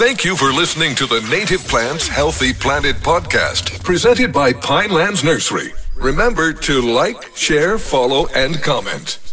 Thank you for listening to the Native Plants Healthy Planet podcast, presented by Pinelands Nursery. Remember to like, share, follow, and comment.